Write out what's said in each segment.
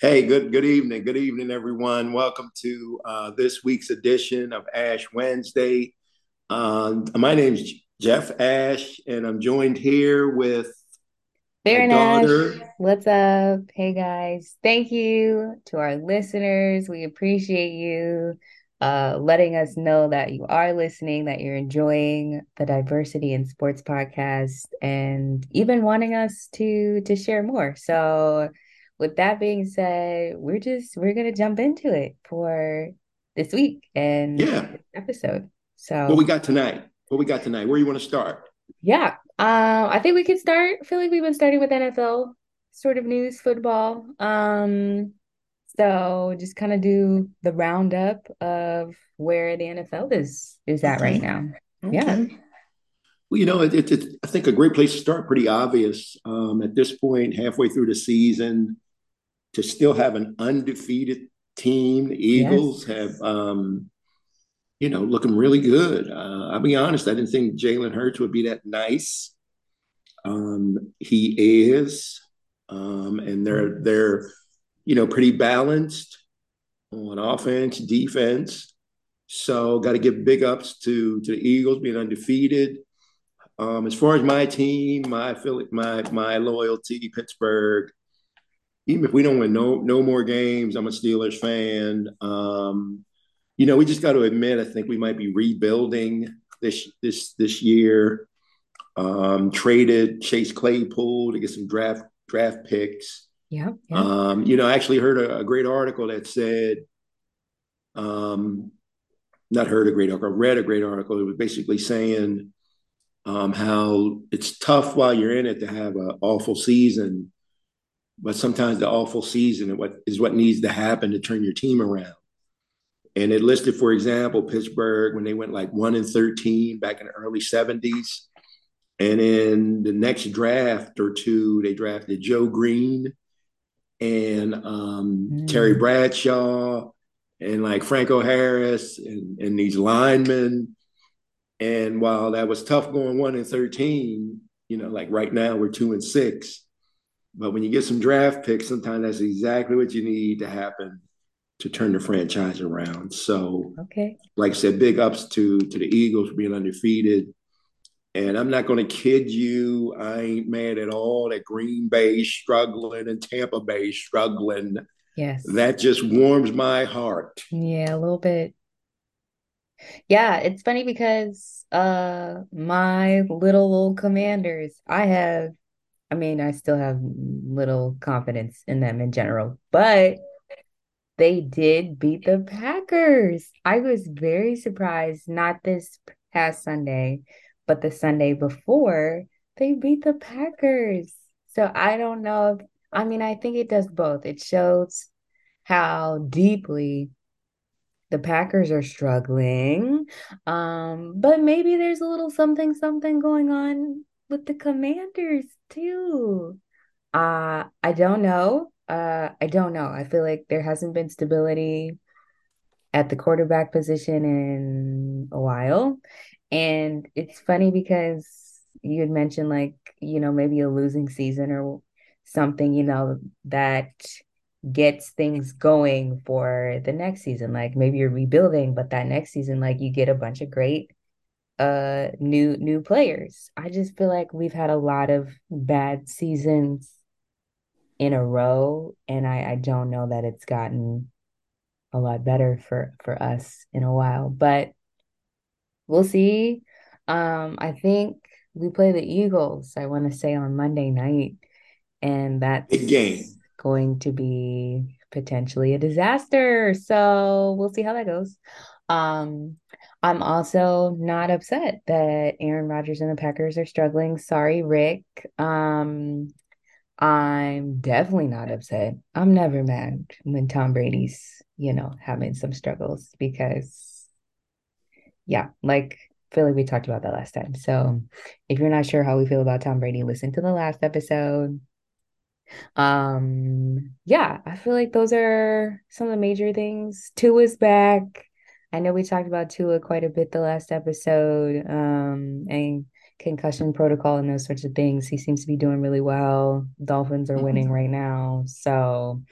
Hey, good good evening. Good evening, everyone. Welcome to uh, this week's edition of Ash Wednesday. Um, my name is Jeff Ash, and I'm joined here with my Baron Ash, daughter. what's up? Hey guys, thank you to our listeners. We appreciate you uh, letting us know that you are listening, that you're enjoying the Diversity in Sports podcast, and even wanting us to to share more. So, with that being said, we're just we're gonna jump into it for this week and Yeah, episode. what we got tonight? What we got tonight? Where you want to start? yeah, um, I think we could start. I feel like we've been starting with NFL sort of news, football. Um, so just kind of do the roundup of where the NFL is is at right Okay, now. Yeah. Well, you know, it, it, it, I think a great place to start. Pretty obvious um, at this point, halfway through the season, to still have an undefeated team. The Yes. Eagles have um, you know, looking really good. Uh, I'll be honest, I didn't think Jalen Hurts would be that nice. Um, he is, um, and they're they're you know pretty balanced on offense, defense. So got to give big ups to to the Eagles being undefeated. Um, as far as my team, my my my loyalty, Pittsburgh. Even if we don't win no no more games, I'm a Steelers fan. Um, you know, we just got to admit, I think we might be rebuilding this this this year. Um, traded Chase Claypool to get some draft draft picks. Yep. Yep. Um, you know, I actually heard a, a great article that said, um, not heard a great article, read a great article. It was basically saying um, how it's tough while you're in it to have an awful season, but sometimes the awful season is what is what needs to happen to turn your team around. And it listed, for example, Pittsburgh when they went like one and thirteen back in the early seventies, and in the next draft or two, they drafted Joe Greene and um, Terry Mm. Bradshaw and like Franco Harris and, and these linemen. And while that was tough going one and thirteen, you know, like right now we're two and six. But when you get some draft picks, sometimes that's exactly what you need to happen to turn the franchise around. So Okay. like I said, big ups to to the Eagles for being undefeated. And I'm not going to kid you. I ain't mad at all that Green Bay struggling and Tampa Bay struggling. Yes. That just warms my heart. Yeah, a little bit. Yeah, it's funny because uh my little old commanders, I have I mean, I still have little confidence in them in general, but They did beat the Packers. I was very surprised, not this past Sunday, but the Sunday before, they beat the Packers. So I don't know if, I mean, I think it does both. It shows how deeply the Packers are struggling. Um, but maybe there's a little something, something going on with the Commanders too. Uh, I don't know. Uh, I don't know. I feel like there hasn't been stability at the quarterback position in a while. And it's funny because you had mentioned like, you know, maybe a losing season or something, you know, that gets things going for the next season. Like maybe you're rebuilding, but that next season, like you get a bunch of great uh new new players. I just feel like we've had a lot of bad seasons in a row, and I, I don't know that it's gotten a lot better for for us in a while, but we'll see. Um, I think we play the Eagles, I want to say on Monday night, and Big game. going to be potentially a disaster. So we'll see how that goes. Um, I'm also not upset that Aaron Rodgers and the Packers are struggling. Sorry, Rick. Um, I'm definitely not upset. I'm never mad when Tom Brady's, you know, having some struggles because, yeah, like feel like we talked about that last time. So if you're not sure how we feel about Tom Brady, listen to the last episode. Um, yeah, I feel like those are some of the major things. Tua's back. I know we talked about Tua quite a bit the last episode, um, and concussion protocol and those sorts of things. He seems to be doing really well. Dolphins are winning right now. So,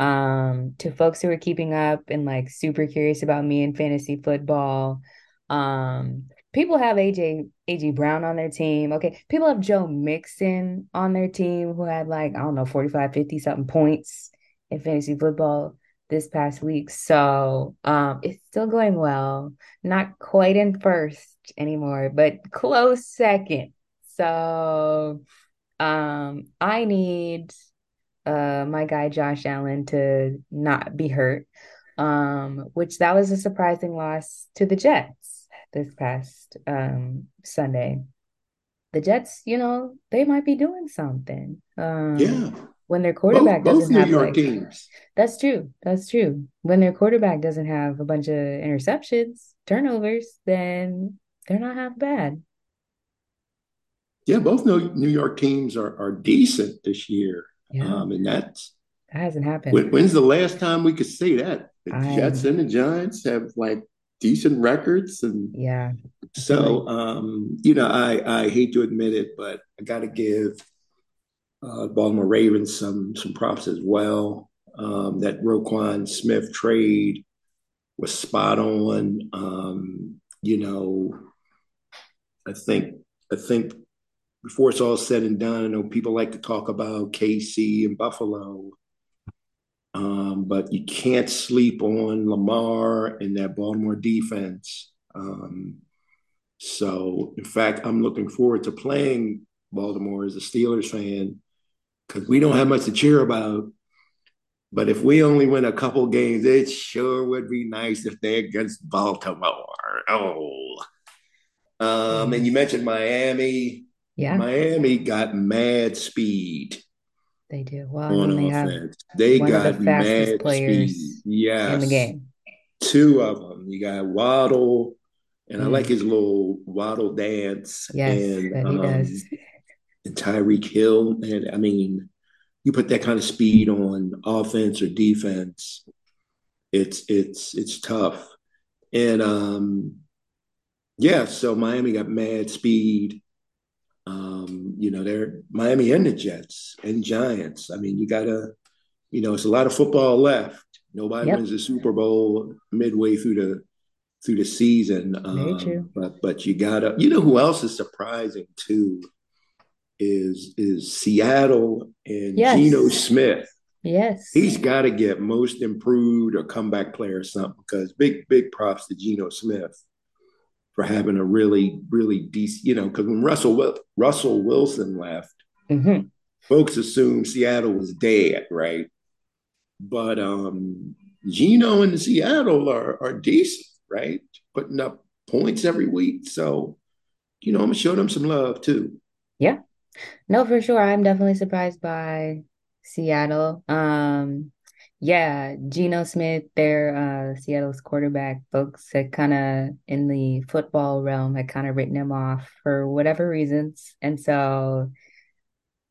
Um, to folks who are keeping up and like super curious about me and fantasy football, um, people have AJ AJ Brown on their team. Okay, people have Joe Mixon on their team who had like, I don't know, 45, 50 something points in fantasy football this past week. So um it's still going well. Not quite in first anymore, but close second. So um I need uh my guy Josh Allen to not be hurt. Um, which that was a surprising loss to the Jets this past um Sunday. The Jets, you know, they might be doing something. Um Yeah, when their quarterback both doesn't New have York like teams. that's true. That's true. When their quarterback doesn't have a bunch of interceptions, turnovers, then they're not half bad. Yeah, both New York teams are are decent this year, Yeah, um, and that's that hasn't happened. when, when's the last time we could say that the Jets and the Giants have like decent records, and yeah, I so um, you know I I hate to admit it, but I got to give uh, Baltimore Ravens some some props as well. Um, that Roquan Smith trade was spot on. Um, you know, I think I think before it's all said and done, I know people like to talk about KC and Buffalo, um, but you can't sleep on Lamar and that Baltimore defense. Um, so, in fact, I'm looking forward to playing Baltimore as a Steelers fan because we don't have much to cheer about. But if we only win a couple games, it sure would be nice if they're against Baltimore. Oh, um, and you mentioned Miami. yeah, Miami got mad speed they do. Well, on they have offense. They the got fastest mad speed. players in the game. two of them. You got Waddle, and I like Mm, his little Waddle dance, yes, and that he does. and Tyreek Hill. And I mean, you put that kind of speed on offense or defense, it's it's it's tough. And um, yeah, so Miami got mad speed. Um, you know, they're Miami and the Jets and Giants. I mean, you gotta, you know, it's a lot of football left. Nobody Yep, wins the Super Bowl midway through the through the season. Um, but but you gotta, you know, who else is surprising too is is Seattle and Geno Smith. Yes, He's got to get most improved or comeback player or something because big big props to Geno Smith for having a really really decent, you know, because when Russell Russell Wilson left hmm folks assumed Seattle was dead, right? But um, Geno and Seattle are are decent, right? Putting up points every week. So, you know, I'm gonna show them some love too. Yeah. No, for sure. I'm definitely surprised by Seattle. Um, yeah, Geno Smith, their uh Seattle's quarterback, folks had kind of in the football realm had kind of written him off for whatever reasons. And so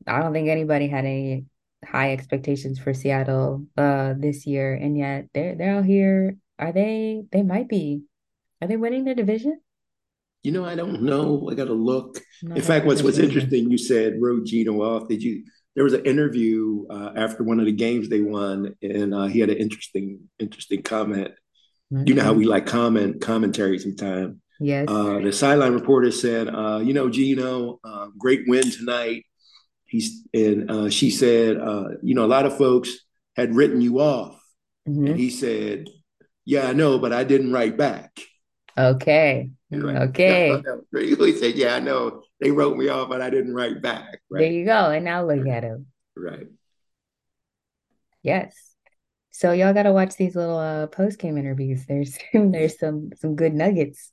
I don't think anybody had any high expectations for Seattle uh this year. And yet they're they're out here. Are they they might be. Are they winning their division? You know, I don't know. I gotta look. Not In fact, what's what's interesting, you said wrote Geno off. Did you there was an interview uh, after one of the games they won, and uh, he had an interesting, interesting comment. You know how we like comment commentary sometimes. Yes. Uh, the sideline reporter said, uh, "You know, Geno, uh, great win tonight." He's and uh, she said, uh, "You know, a lot of folks had written you off," and hmm he said, "Yeah, I know, but I didn't write back." Okay. Right? Yeah, I thought Okay. was great. He said, "Yeah, I know they wrote me off, but I didn't write back." There you go. And now look at him. Right. Yes. So y'all gotta watch these little uh post game interviews. There's there's some some good nuggets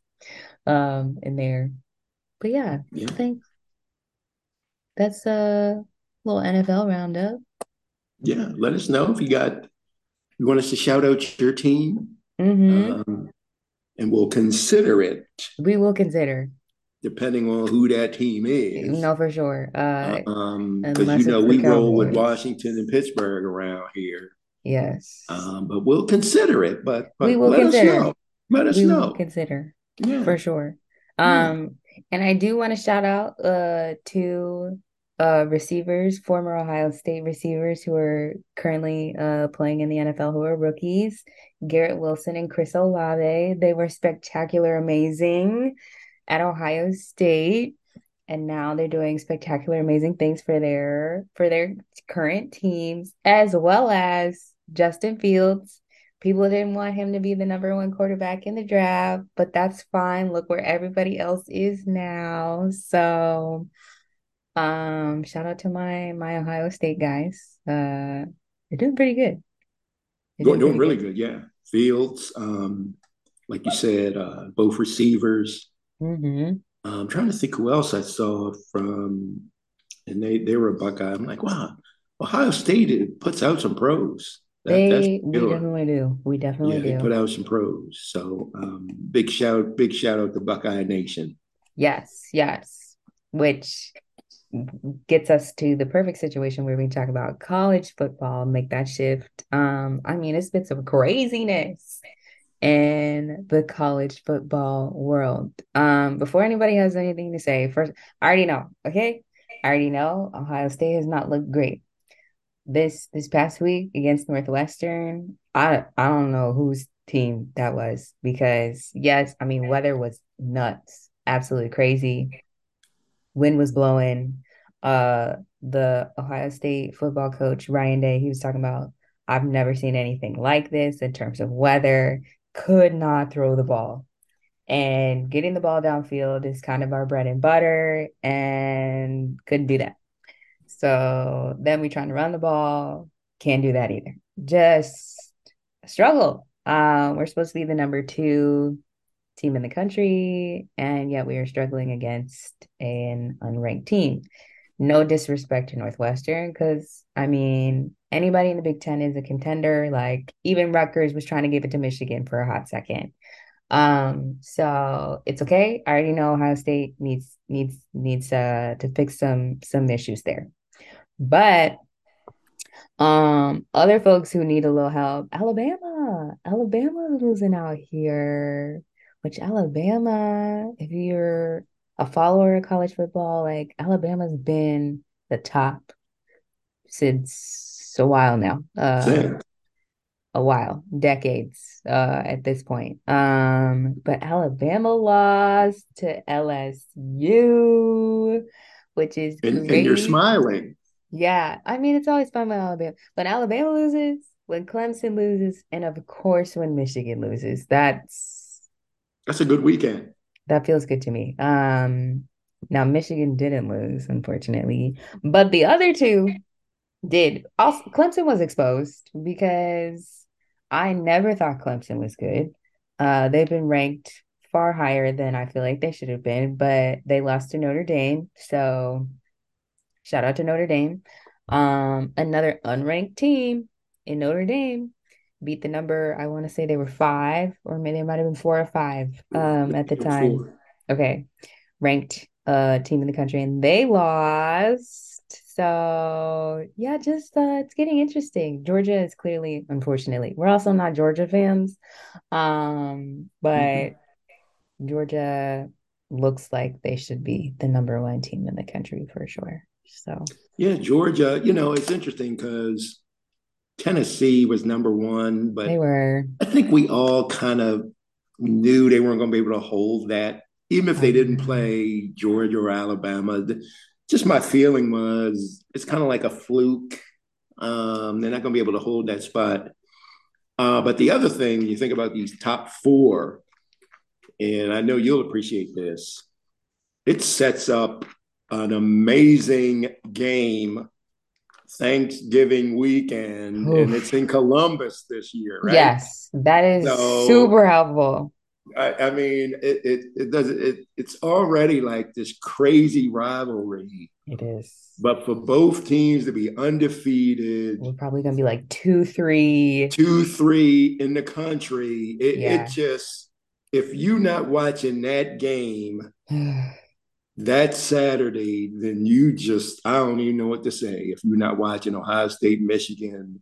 um in there. But yeah, Yeah. I think that's a little NFL roundup. Yeah. Let us know if you got you want us to shout out your team, Mm-hmm. um, and we'll consider it We will consider. depending on who that team is. No, for sure. Uh Um, because you know we roll with Washington and Pittsburgh around here. Yes. Um, but we'll consider it. But We but will let us know. Let us We will know. consider Yeah, for sure. yeah. Um, and I do want to shout out uh to uh receivers, former Ohio State receivers who are currently uh playing in the NFL who are rookies, Garrett Wilson and Chris Olave. They were spectacular, amazing at Ohio State. And now they're doing spectacular, amazing things for their for their current teams, as well as Justin Fields. People didn't want him to be the number one quarterback in the draft, but that's fine. Look where everybody else is now. So um, shout out to my my Ohio State guys. Uh, they're doing pretty good. They're doing, doing really good. good. Yeah, Fields, um, like you said, uh, both receivers. Mm-hmm. I'm trying to think who else I saw from, and they they were a Buckeye. I'm like, wow, Ohio State puts out some pros. That, they we definitely do. We definitely yeah, do. They put out some pros. So um, big shout, big shout out to Buckeye Nation. Yes, yes. Which gets us to the perfect situation where we talk about college football, make that shift. Um, I mean, it's been some craziness in the college football world. Um, before anybody has anything to say, first, I already know, okay? I already know Ohio State has not looked great. This this past week against Northwestern, I I don't know whose team that was because yes, I mean weather was nuts, absolutely crazy wind was blowing. Uh, the Ohio State football coach Ryan Day, he was talking about, I've never seen anything like this in terms of weather. Could not throw the ball, and getting the ball downfield is kind of our bread and butter, and couldn't do that. So then we trying to run the ball, can't do that either. Just struggle. Um, we're supposed to be the number two team in the country, and yet we are struggling against an unranked team. No disrespect to Northwestern, because I mean, anybody in the Big Ten is a contender. Like even Rutgers was trying to give it to Michigan for a hot second. Um, so it's okay. I already know Ohio State needs needs needs uh to fix some some issues there. But um, other folks who need a little help, Alabama. Alabama losing out here which Alabama, if you're a follower of college football, like Alabama's been the top since a while now. Uh, a while, decades uh, at this point. Um, but Alabama lost to LSU, which is and, great. and you're smiling. Yeah, I mean it's always fun when Alabama. When Alabama loses, when Clemson loses, and of course when Michigan loses. That's that's a good weekend. That feels good to me. Um, now Michigan didn't lose, unfortunately, but the other two did. Also, Clemson was exposed because I never thought Clemson was good. Uh, they've been ranked far higher than I feel like they should have been, but they lost to Notre Dame. So shout out to Notre Dame. Um, another unranked team in Notre Dame beat the number. I want to say they were five, or maybe it might have been four or five um, at the time. Four. Okay, ranked uh, team in the country, and they lost. So yeah, just uh, it's getting interesting. Georgia is clearly, unfortunately, we're also not Georgia fans, um, but mm-hmm. Georgia looks like they should be the number one team in the country for sure. So yeah, Georgia. You know, it's interesting because Tennessee was number one, but they were. I think we all kind of knew they weren't going to be able to hold that, even if they didn't mm-hmm. play Georgia or Alabama. Just my feeling was it's kind of like a fluke. Um, they're not going to be able to hold that spot. Uh, but the other thing, you think about these top four, and I know you'll appreciate this. It sets up an amazing game Thanksgiving weekend, Oof. and it's in Columbus this year, right? Yes, that is so, super helpful. I, I mean, it, it, it does it. It's already like this crazy rivalry. It is. But for both teams to be undefeated, we're probably gonna be like two, three, two, three in the country. It, yeah. it just if you're not watching that game. that Saturday, then you just, I don't even know what to say if you're not watching Ohio State, Michigan.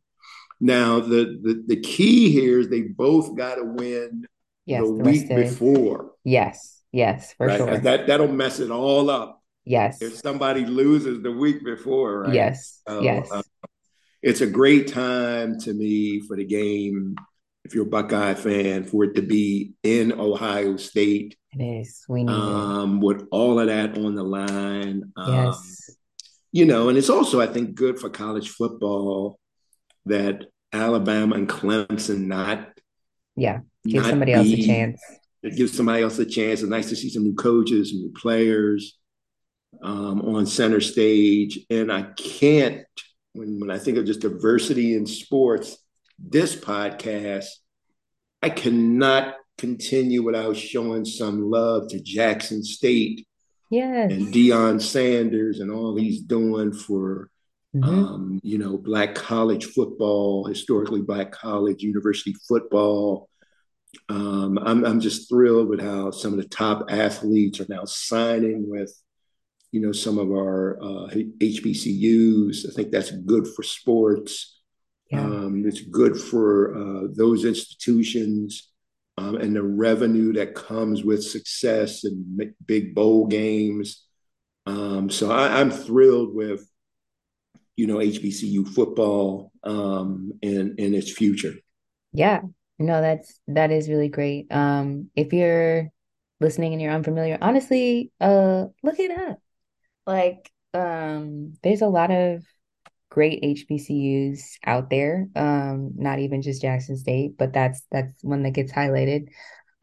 Now, the, the, the key here is they both got to win yes, the, the week before. Yes, yes, for right? sure. That, that'll mess it all up. Yes. if somebody loses the week before, right? Yes. So uh, Yes. it's a great time to me for the game. If you're a Buckeye fan, for it to be in Ohio State, It is. We need it. um, with all of that on the line. Um, Yes. you know, and it's also, I think, good for college football that Alabama and Clemson not Yeah. Give not somebody else a chance. it gives somebody else a chance. It's nice to see some new coaches, new players um, on center stage. And I can't, when, when I think of just diversity in sports, this podcast, I cannot continue without showing some love to Jackson State Yes. and Deion Sanders and all he's doing for hmm um, you know, black college football, historically black college, university football. Um, I'm, I'm just thrilled with how some of the top athletes are now signing with, you know, some of our uh, HBCUs. I think that's good for sports. Yeah. Um, it's good for uh, those institutions um, and the revenue that comes with success and big bowl games. Um, so I, I'm thrilled with you know HBCU football um, and and its future. Yeah. No, that's that is really great. Um, if you're listening and you're unfamiliar, honestly, uh, look it up. Like, um, there's a lot of great HBCUs out there. Um, not even just Jackson State, but that's that's one that gets highlighted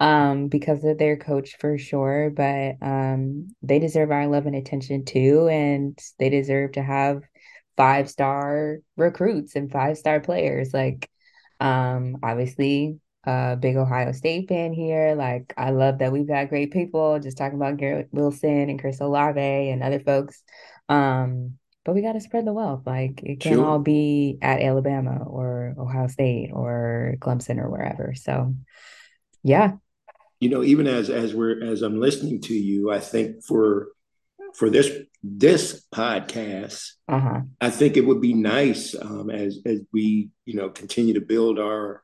um because of their coach for sure. But um they deserve our love and attention too, and they deserve to have five star recruits and five star players. Like um obviously a big Ohio State fan here. Like I love that we've got great people just talking about Garrett Wilson and Chris Olave and other folks. Um but we got to spread the wealth. Like it can't all be at Alabama or Ohio State or Clemson or wherever. So, yeah. You know, even as as we're as I'm listening to you, I think for for this this podcast, Uh-huh. I think it would be nice um, as as we you know continue to build our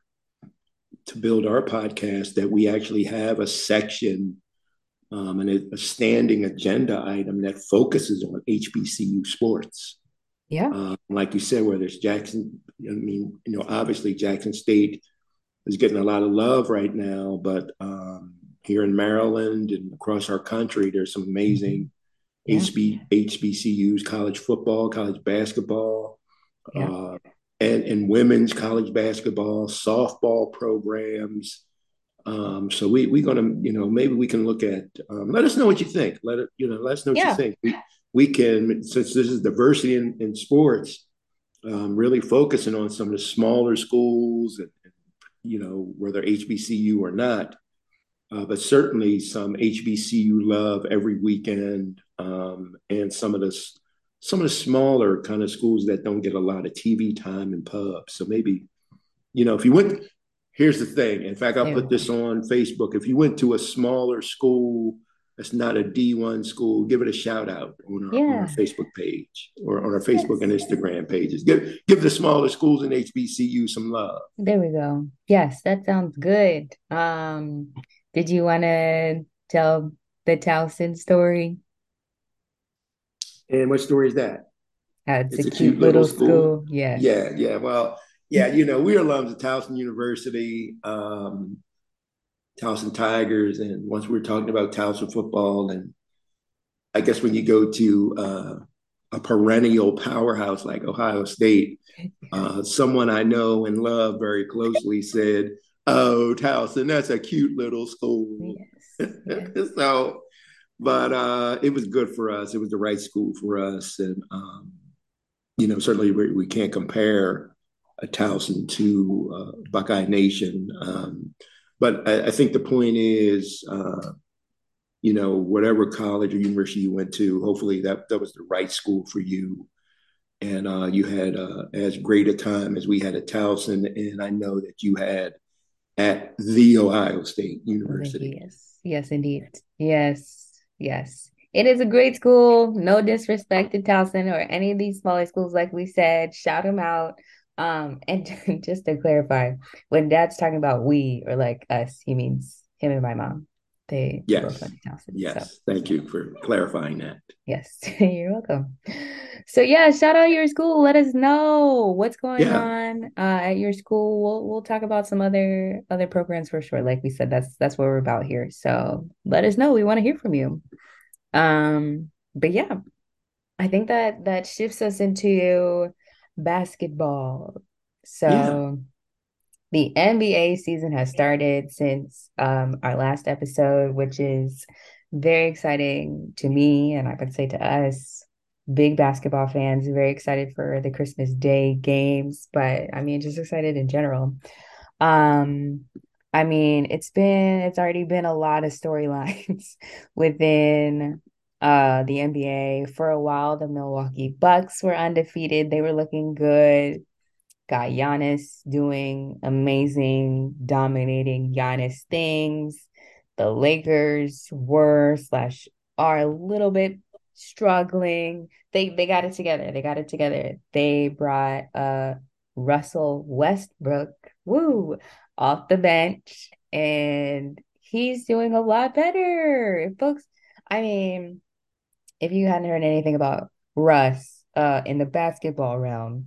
to build our podcast that we actually have a section um, and a, a standing agenda item that focuses on HBCU sports. Yeah. Uh, like you said, whether it's Jackson, I mean, you know, obviously Jackson State is getting a lot of love right now, but um, here in Maryland and across our country, there's some amazing Yeah. HB, HBCUs, college football, college basketball, Yeah. uh, and, and women's college basketball, softball programs. Um, so we we're gonna, you know, maybe we can look at. Um, let us know what you think. Let it, you know, let us know what you think. We we can since this is diversity in, in sports, um, really focusing on some of the smaller schools and, and you know whether HBCU or not, uh, but certainly some HBCU love every weekend, um, and some of the some of the smaller kind of schools that don't get a lot of TV time and pubs. So maybe you know if you went here's the thing. In fact, I'll There put this on Facebook. If you went to a smaller school that's not a D1 school, give it a shout out on our, on our Facebook page or on our Facebook and Instagram pages. Give give the smaller schools and HBCU some love. There we go. Yes, that sounds good. Um, did you want to tell the Towson story? And what story is that? How it's a It's a cute cute little little school. school. Yes. Yeah, yeah. Well, yeah, you know, we're alums of Towson University, um, Towson Tigers, and once we were talking about Towson football, and I guess when you go to uh, a perennial powerhouse like Ohio State, uh, someone I know and love very closely said, "Oh, Towson, that's a cute little school." Yes. Yes. so, but uh, it was good for us. It was the right school for us, and um, you know, certainly we, we can't compare a Towson to uh, Buckeye Nation. Um, but I, I think the point is, uh, you know, whatever college or university you went to, hopefully that that was the right school for you, and uh, you had uh, as great a time as we had at Towson, and I know that you had at the Ohio State University. Yes. Yes, indeed. Yes. Yes. It is a great school. No disrespect to Towson or any of these smaller schools, like we said. Shout them out. Um, and just to clarify, when Dad's talking about we or like us, he means him and my mom. They, Yes. talented. So Thank you for clarifying that. yes, you're welcome. So yeah, shout out your school. Let us know what's going Yeah. on uh, at your school. We'll we'll talk about some other other programs for sure. Like we said, that's that's what we're about here. So let us know. We want to hear from you. Um, but yeah, I think that that shifts us into basketball. Yeah. So the NBA season has started since um, our last episode, which is very exciting to me, and I would say to us, big basketball fans, very excited for the Christmas Day games, but I mean, just excited in general. Um, I mean, it's been it's already been a lot of storylines within uh the NBA. For a while, the Milwaukee Bucks were undefeated. They were looking good. Got Giannis doing amazing, dominating Giannis things. The Lakers were slash are a little bit struggling. They they got it together. They got it together. They brought uh Russell Westbrook, woo, off the bench, and he's doing a lot better. Folks, I mean, if you hadn't heard anything about Russ uh in the basketball realm,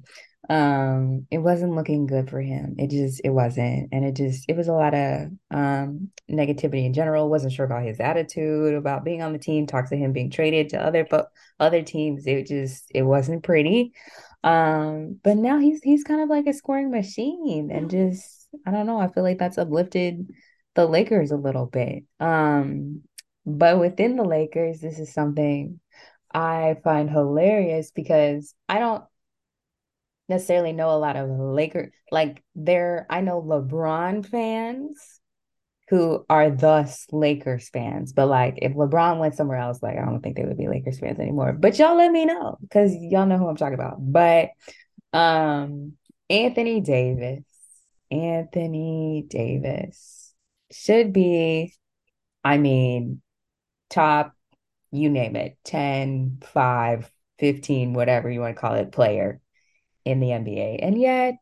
um, it wasn't looking good for him. It just it wasn't. And it just it was a lot of um negativity in general. Wasn't sure about his attitude, about being on the team, talks to him being traded to other but other teams. It just it wasn't pretty. Um, but now he's he's kind of like a scoring machine and just I don't know, I feel like that's uplifted the Lakers a little bit. Um, but within the Lakers, this is something I find hilarious because I don't necessarily know a lot of Laker like there I know LeBron fans who are thus Lakers fans, but like if LeBron went somewhere else, like I don't think they would be Lakers fans anymore. But y'all let me know because y'all know who I'm talking about. But um Anthony Davis, Anthony Davis should be, I mean, top you name it 10 5 15 whatever you want to call it player in the nba and yet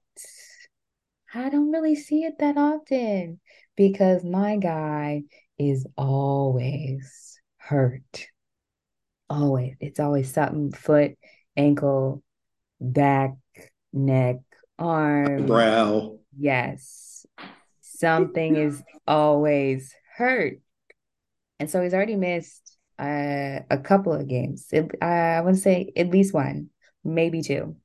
i don't really see it that often because my guy is always hurt. Always. It's always something foot ankle back neck arm. Brow. yes. Something is always hurt. And so he's already missed uh, a couple of games. It, I to say at least one, maybe two,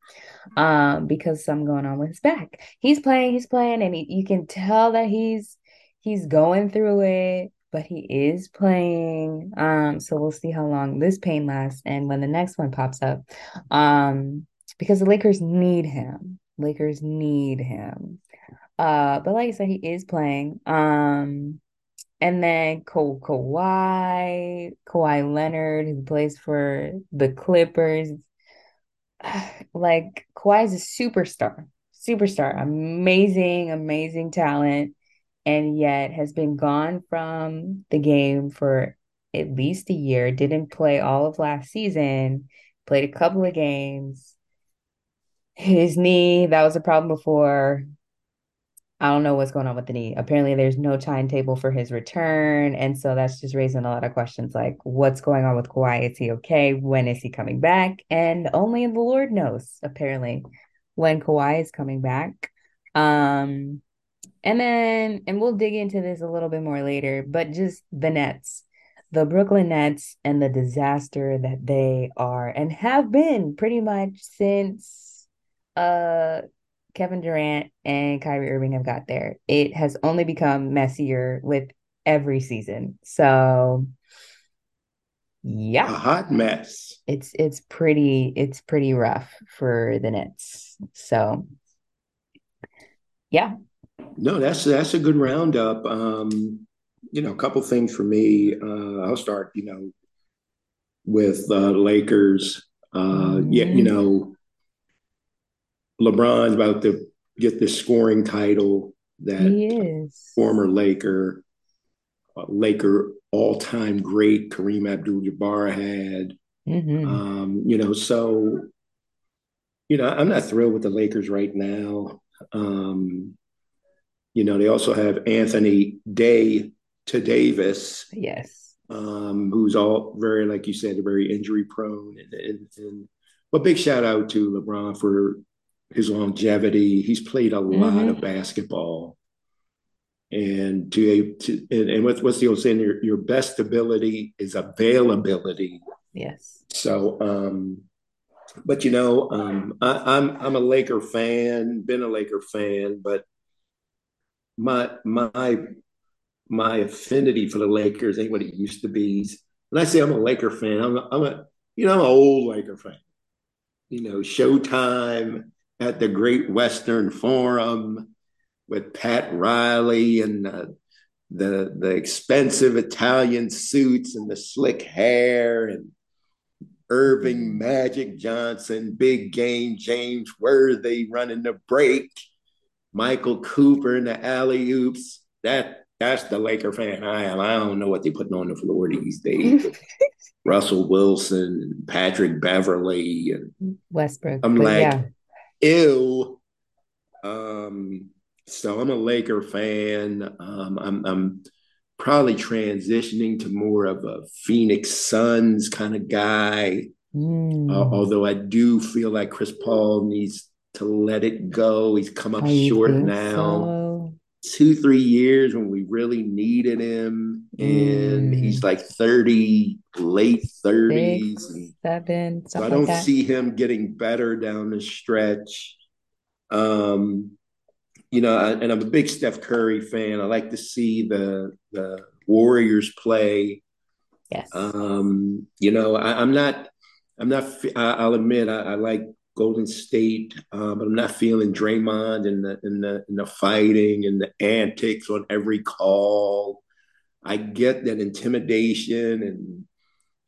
um, because something going on with his back. He's playing, he's playing, and he, you can tell that he's he's going through it, but he is playing. Um, so we'll see how long this pain lasts and when the next one pops up. Um, because the Lakers need him. Lakers need him. Uh, but like I said, he is playing. Um, and then Ka- Kawhi, Kawhi Leonard, who plays for the Clippers. Like Kawhi is a superstar, superstar, amazing, amazing talent, and yet has been gone from the game for at least a year. Didn't play all of last season, played a couple of games. His knee, that was a problem before. I don't know what's going on with the knee. Apparently, there's no timetable for his return. And so that's just raising a lot of questions like, what's going on with Kawhi? Is he okay? When is he coming back? And only the Lord knows, apparently, when Kawhi is coming back. Um, and then, and we'll dig into this a little bit more later, but just the Nets, the Brooklyn Nets, and the disaster that they are and have been pretty much since uh Kevin Durant and Kyrie Irving have got there. It has only become messier with every season. So yeah. A hot mess. it's it's pretty it's pretty rough for the Nets. So yeah. No, that's that's a good roundup. Um, you know, a couple things for me. Uh, I'll start, you know, with uh, Lakers. Uh, yeah, you Mhm. know, LeBron's about to get this scoring title that former Laker, uh, Laker all-time great Kareem Abdul-Jabbar had. hmm Um, you know, so you know, I'm not thrilled with the Lakers right now. Um, you know, they also have Anthony Day to Davis. Yes. Um, who's all very, like you said, very injury prone. And, and, and but big shout out to LeBron for his longevity. He's played a lot mm-hmm. of basketball. And to, to and, and what's, what's the old saying? Your, your best ability is availability. Yes. So, um, but you know, um, I, I'm I'm a Laker fan, been a Laker fan, but my my my affinity for the Lakers ain't what it used to be. When I say I'm a Laker fan, I'm a, I'm a you know I'm an old Laker fan. You know, Showtime at the Great Western Forum with Pat Riley and the the, the expensive Italian suits and the slick hair and Earvin Magic Johnson, Big Game James Worthy running the break, Michael Cooper in the alley oops. That that's the Laker fan I am. I don't know what they're putting on the floor these days. Russell Wilson, Patrick Beverley, and Westbrook. I'm like, yeah. Ew. Um, so I'm a Laker fan. Um, I'm, I'm probably transitioning to more of a Phoenix Suns kind of guy. Mm. Uh, although I do feel like Chris Paul needs to let it go. He's come up I short now. So. Two, three years when we really needed him. And mm. he's like 30, late 30s. Six, seven. So I don't like see him getting better down the stretch. Um, you know, and I'm a big Steph Curry fan. I like to see the the Warriors play. Yes. Um, you know, I, am not. I'm not. I, will admit, I, I, like Golden State, uh, but I'm not feeling Draymond and the and the and the fighting and the antics on every call. I get that intimidation, and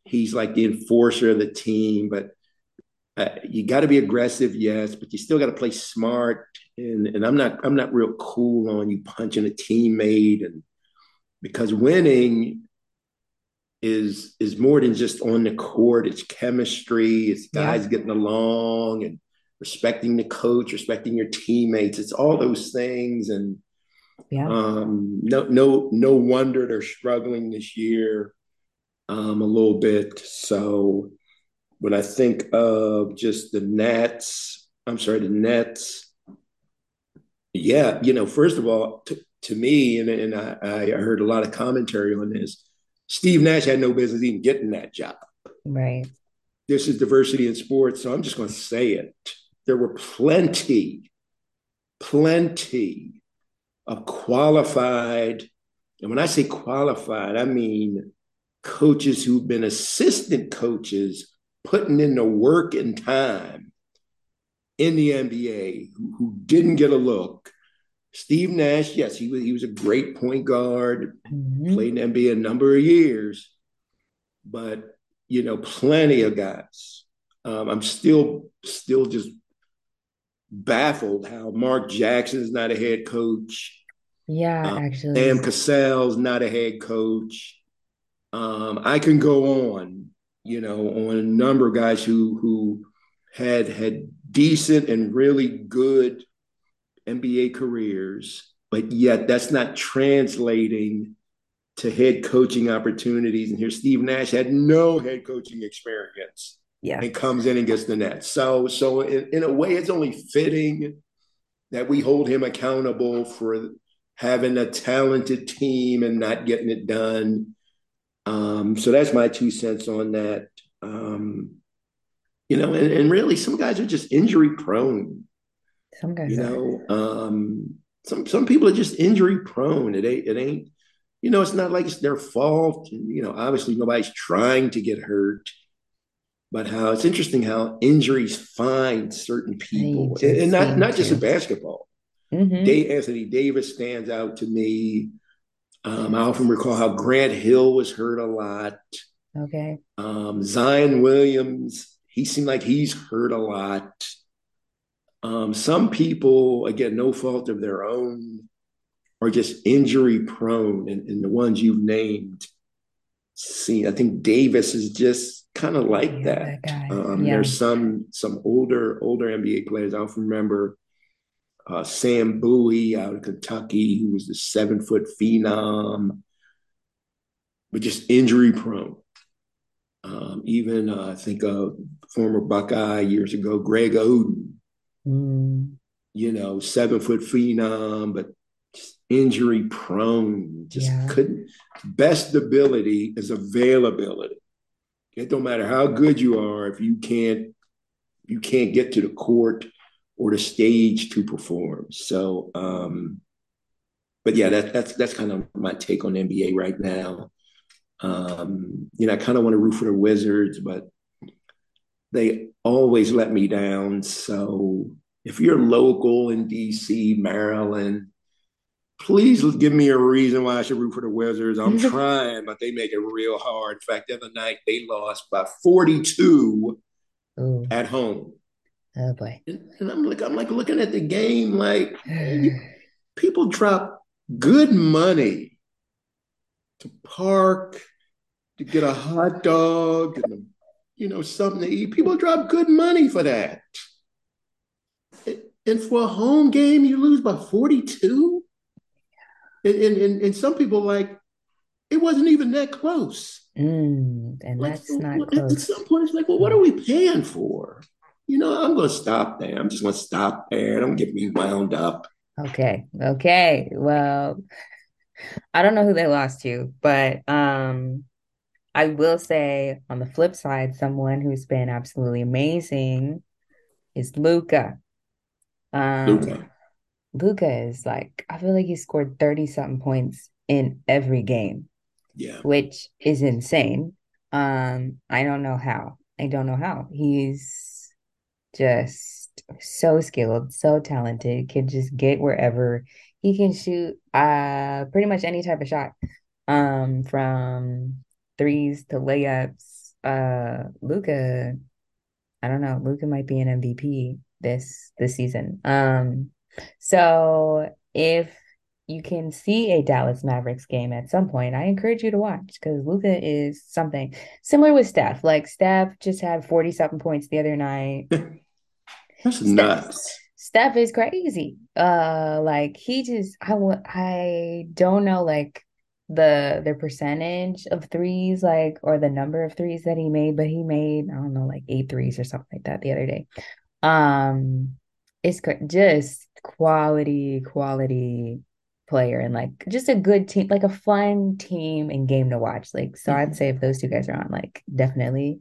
he's like the enforcer of the team, but uh, you got to be aggressive, yes, but you still got to play smart. And and I'm not I'm not real cool on you punching a teammate, and because winning is is more than just on the court. It's chemistry. It's guys yeah. getting along and respecting the coach, respecting your teammates. It's all those things. And yeah. um, no no no wonder they're struggling this year um, a little bit. So when I think of just the Nets, I'm sorry, the Nets, yeah, you know, first of all, to, to me, and, and I, I heard a lot of commentary on this, Steve Nash had no business even getting that job. Right. This is diversity in sports. So I'm just going to say it. There were plenty, plenty of qualified, and when I say qualified, I mean coaches who've been assistant coaches putting in the work and time in the NBA who, who didn't get a look. Steve Nash, yes, he was he was a great point guard, mm-hmm. played in NBA a number of years, but you know, plenty of guys. Um, I'm still still just baffled how Mark Jackson is not a head coach. Yeah, um, actually, Sam Cassell's not a head coach. Um, I can go on you know, on a number of guys who who had had decent and really good NBA careers, but yet that's not translating to head coaching opportunities. And here Steve Nash had no head coaching experience. Yeah. And comes in and gets the net. So so in, in a way it's only fitting that we hold him accountable for having a talented team and not getting it done um, so that's my two cents on that. Um, you know, and, and, really, some guys are just injury prone. Some guys, you know, um, some some people are just injury prone. It ain't it ain't. You know, it's not like it's their fault. You know, obviously nobody's trying to get hurt, but how it's interesting how injuries find certain people, and, and, not not just in basketball. Mm-hmm. Day Anthony Davis stands out to me. Um, I often recall how Grant Hill was hurt a lot. Okay. Um, Zion Williams, he seemed like he's hurt a lot. Um, some people, again, no fault of their own, are just injury prone, and, and the ones you've named. seen, I think Davis is just kind of like yeah, that. that um, yeah. There's some some older older NBA players. I often remember uh, Sam Bowie out of Kentucky, who was the seven foot phenom. but just injury prone. Um, even uh, I think a former Buckeye years ago, Greg Oden, mm. you know, seven foot phenom, but injury prone. Just yeah. couldn't. Best ability is availability. It don't matter how good you are if you can't you can't get to the court or the stage to perform. So, um, but yeah, that, that's that's kind of my take on NBA right now. Um, you know, I kind of want to root for the Wizards, but they always let me down. So if you're local in DC, Maryland, please give me a reason why I should root for the Wizards. I'm trying, but they make it real hard. In fact, the other night they lost by 42 Ooh. at home. Oh boy. And, I'm like, I'm like looking at the game, like people drop good money to park, to get a hot dog and you know something to eat. People drop good money for that. And for a home game, you lose by 42. And, and, and some people like it wasn't even that close. Mm, and like, that's not close. At some point, it's like, well, what are we paying for? You know, I'm going to stop there. I'm just going to stop there. Don't get me wound up. Okay. Okay. Well, I don't know who they lost to, but um, I will say on the flip side, someone who's been absolutely amazing is Luka. Um, Luka. Luka is like, I feel like he scored 30 something points in every game. Yeah. Which is insane. Um, I don't know how. I don't know how. He's just so skilled, so talented, can just get wherever. He can shoot uh pretty much any type of shot. Um, from threes to layups. Uh Luka, I don't know. Luka might be an MVP this this season. Um, so if you can see a Dallas Mavericks game at some point, I encourage you to watch because Luka is something similar with Steph. Like Steph just had 40 something points the other night. That's Steph, nuts. Steph is crazy. Uh like he just I I don't know like the the percentage of threes like or the number of threes that he made, but he made I don't know like eight threes or something like that the other day. Um it's just quality quality player and like just a good team, like a fun team and game to watch. Like, so mm-hmm. I'd say if those two guys are on, like, definitely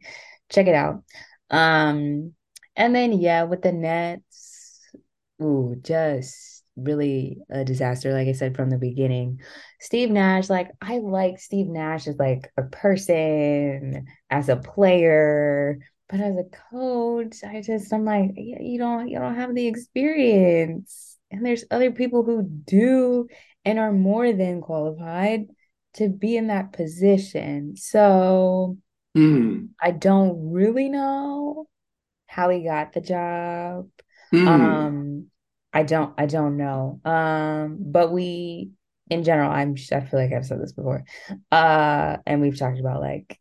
check it out. Um, and then yeah, with the Nets, ooh, just really a disaster. Like I said from the beginning, Steve Nash, like I like Steve Nash as like a person, as a player, but as a coach, I just I'm like, you don't you don't have the experience and there's other people who do and are more than qualified to be in that position. So mm. I don't really know how he got the job. Mm. Um I don't I don't know. Um but we in general I'm I feel like I've said this before. Uh and we've talked about like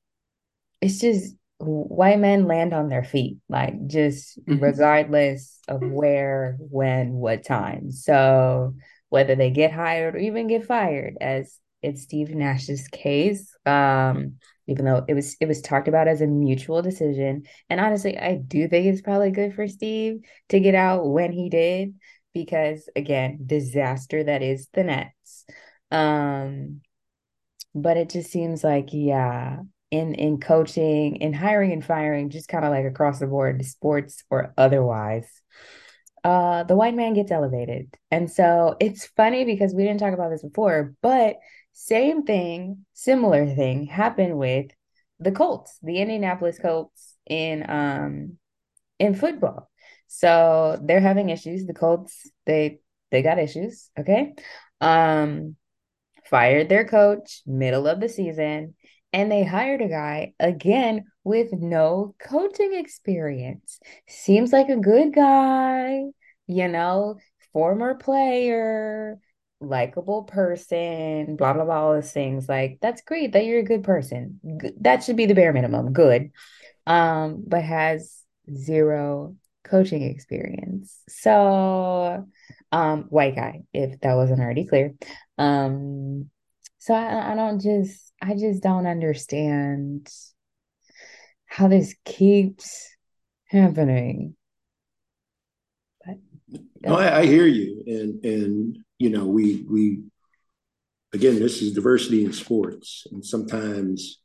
it's just white men land on their feet, like just mm-hmm. regardless of where, when, what time. So whether they get hired or even get fired, as it's Steve Nash's case, um, even though it was it was talked about as a mutual decision. And honestly, I do think it's probably good for Steve to get out when he did, because again, disaster that is the Nets. Um, but it just seems like, yeah, in in coaching, in hiring and firing, just kind of like across the board, sports or otherwise, uh, the white man gets elevated. And so it's funny because we didn't talk about this before, but same thing, similar thing happened with the Colts, the Indianapolis Colts in um in football. So they're having issues. The Colts, they they got issues, okay? Um fired their coach middle of the season and they hired a guy again with no coaching experience. Seems like a good guy, you know, former player, likable person, blah, blah, blah, all those things. Like, that's great that you're a good person. That should be the bare minimum. Good. Um, but has zero coaching experience. So, um, white guy, if that wasn't already clear. Um, So I, I don't just I just don't understand how this keeps happening. But no, I, I hear you, and and you know we we again this is diversity in sports, and sometimes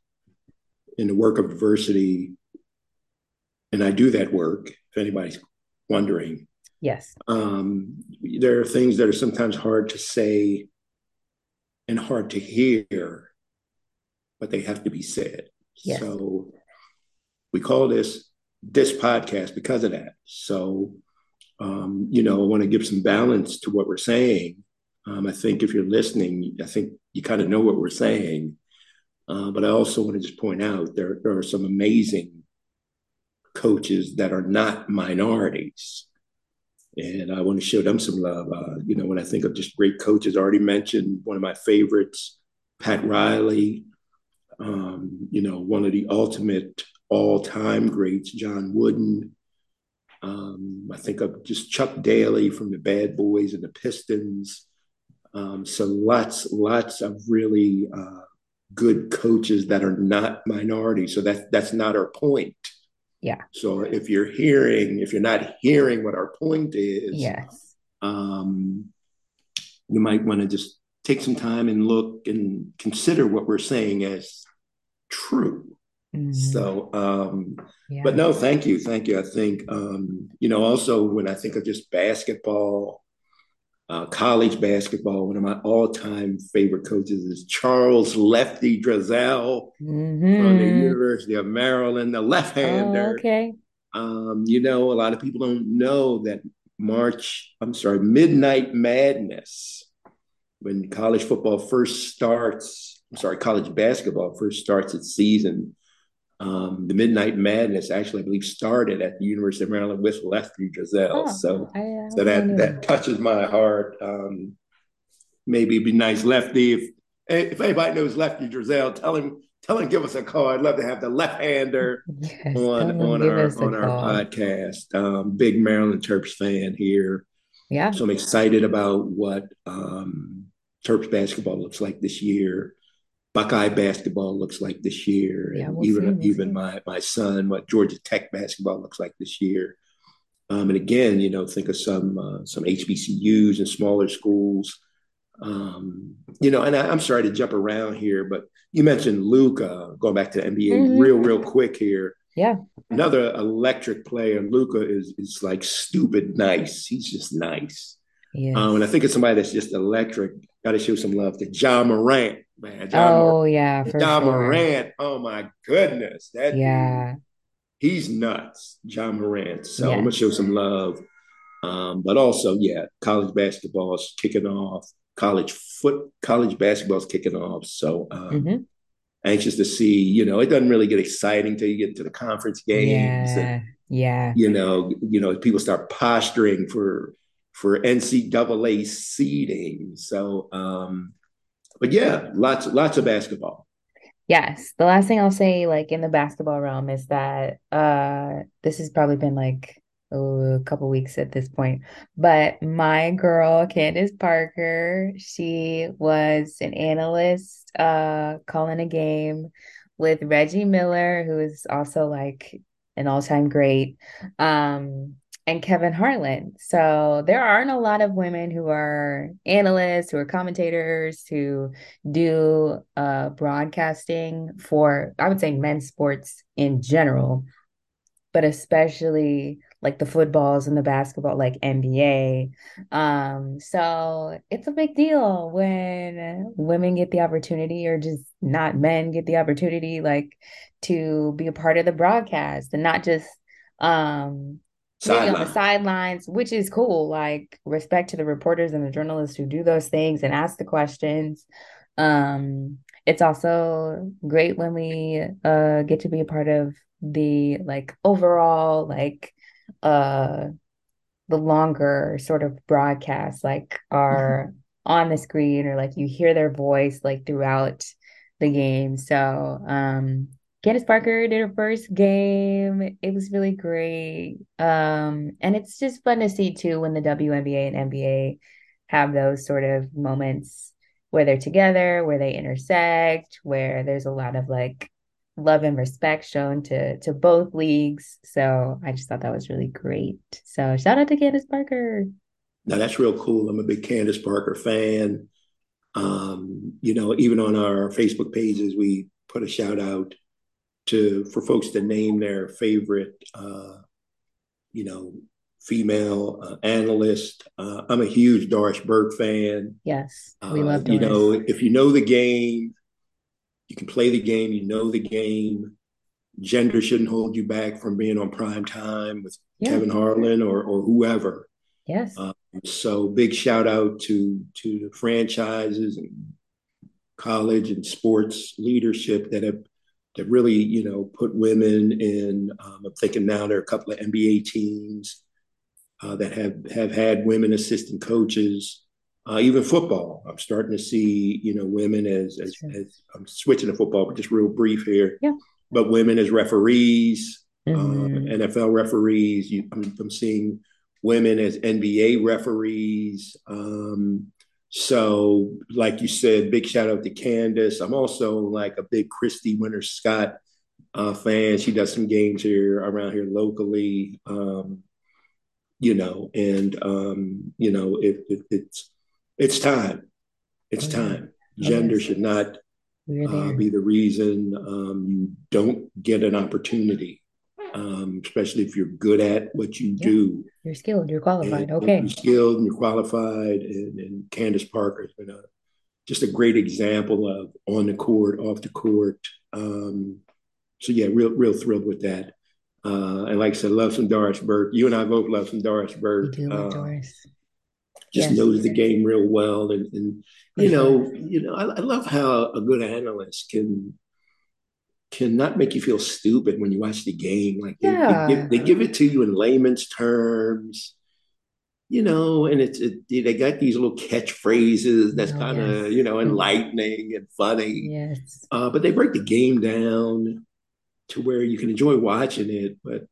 in the work of diversity, and I do that work. If anybody's wondering, yes, um, there are things that are sometimes hard to say and hard to hear, but they have to be said. Yes. So we call this this podcast because of that. So, um, you know, I want to give some balance to what we're saying. Um, I think if you're listening, I think you kind of know what we're saying. Uh, but I also want to just point out there, there are some amazing coaches that are not minorities. And I want to show them some love. Uh, you know, when I think of just great coaches, I already mentioned one of my favorites, Pat Riley, um, you know, one of the ultimate all time greats, John Wooden. Um, I think of just Chuck Daly from the Bad Boys and the Pistons. Um, so lots, lots of really uh, good coaches that are not minorities. So that that's not our point. Yeah. So if you're hearing, if you're not hearing what our point is, yes, um, you might want to just take some time and look and consider what we're saying as true. Mm-hmm. So, um, yeah. but no, thank you, thank you. I think um, you know also when I think of just basketball, uh, college basketball, one of my all-time favorite coaches is Charles Lefty Driesell mm-hmm. from the University of Maryland, the left-hander. Oh, okay. Um, you know, a lot of people don't know that March, I'm sorry, Midnight Madness, when college football first starts, I'm sorry, college basketball first starts its season um, the Midnight Madness actually, I believe, started at the University of Maryland with Lefty Driesell. Oh, so, I, I so that that touches my heart. Um, maybe it'd be nice, Lefty. If if anybody knows Lefty Driesell, tell him tell him give us a call. I'd love to have the left hander yes, on on our on our call. podcast. Um, big Maryland Terps fan here. Yeah. So I'm excited about what um, Terps basketball looks like this year. Buckeye basketball looks like this year, yeah, and we'll even see, even my my son, what Georgia Tech basketball looks like this year. Um, and again, you know, think of some uh, some HBCUs and smaller schools. Um, you know, and I, am sorry to jump around here, but you mentioned Luka Going back to the NBA, mm-hmm. real real quick here. Yeah. Another electric player. Luka is is like stupid nice. He's just nice. Yes. Um, and I think it's somebody that's just electric. Got to show some love to Ja Morant man. Ja oh Morant. yeah, for Ja sure. Morant. Oh my goodness, that yeah, dude, he's nuts, Ja Morant. So yes. I'm gonna show some love. Um, but also, yeah, college basketball is kicking off. College foot, college basketball is kicking off. So um, mm-hmm. anxious to see. You know, it doesn't really get exciting till you get into the conference games. Yeah, and, yeah. You know, you know, people start posturing for for NCAA seeding. So um, but yeah, lots lots of basketball. Yes. The last thing I'll say, like in the basketball realm, is that uh this has probably been like a couple weeks at this point. But my girl, Candace Parker, she was an analyst uh calling a game with Reggie Miller, who is also like an all-time great. Um and Kevin Harlan. So there aren't a lot of women who are analysts, who are commentators, who do uh, broadcasting for, I would say, men's sports in general, but especially like the footballs and the basketball, like NBA. Um, so it's a big deal when women get the opportunity, or just not men get the opportunity, like to be a part of the broadcast and not just um maybe on the sidelines, which is cool. Like respect to the reporters and the journalists who do those things and ask the questions. Um, it's also great when we uh get to be a part of the like overall like uh the longer sort of broadcast like are mm-hmm. on the screen or like you hear their voice like throughout the game so um Candace Parker did her first game. It was really great. Um, and it's just fun to see too when the WNBA and NBA have those sort of moments where they're together, where they intersect, where there's a lot of like love and respect shown to to both leagues. So I just thought that was really great. So shout out to Candace Parker. Now that's real cool. I'm a big Candace Parker fan. Um, you know, even on our Facebook pages, we put a shout out to for folks to name their favorite, uh, you know, female uh, analyst. Uh, I'm a huge Doris Burke fan. Yes, we love Doris. You know, if you know the game, you can play the game. You know the game. Gender shouldn't hold you back from being on prime time with yeah. Kevin Harlan or or whoever. Yes. Um, so big shout out to to the franchises and college and sports leadership that have that really you know put women in. Um, I'm thinking now there are a couple of NBA teams uh, that have have had women assistant coaches. Uh, even football, I'm starting to see you know women as as, as I'm switching to football, but just real brief here. Yeah. But women as referees, mm-hmm. um, NFL referees. You, I'm, I'm seeing women as NBA referees. Um, so, like you said, big shout out to Candace. I'm also like a big Christy Winters Scott uh, fan. She does some games here around here locally, um, you know, and um, you know, it, it, it's it's time. It's time. Gender should not uh, be the reason um, you don't get an opportunity um, especially if you're good at what you yeah. do. You're skilled, you're qualified. And, okay. You're skilled and you're qualified. And, and Candace Parker has been a, just a great example of on the court, off the court. Um, so yeah, real, real thrilled with that. Uh, and like I said, love some Doris Burke. You and I both love some Doris Burke. We do love uh, Doris. Just yes. knows the game real well, and, and you know, you know, I, I love how a good analyst can cannot make you feel stupid when you watch the game. Like they, yeah. they, give, they give it to you in layman's terms, you know, and it's it, they got these little catchphrases that's oh, kind of yes. you know enlightening and funny. Yes, uh, but they break the game down to where you can enjoy watching it, but.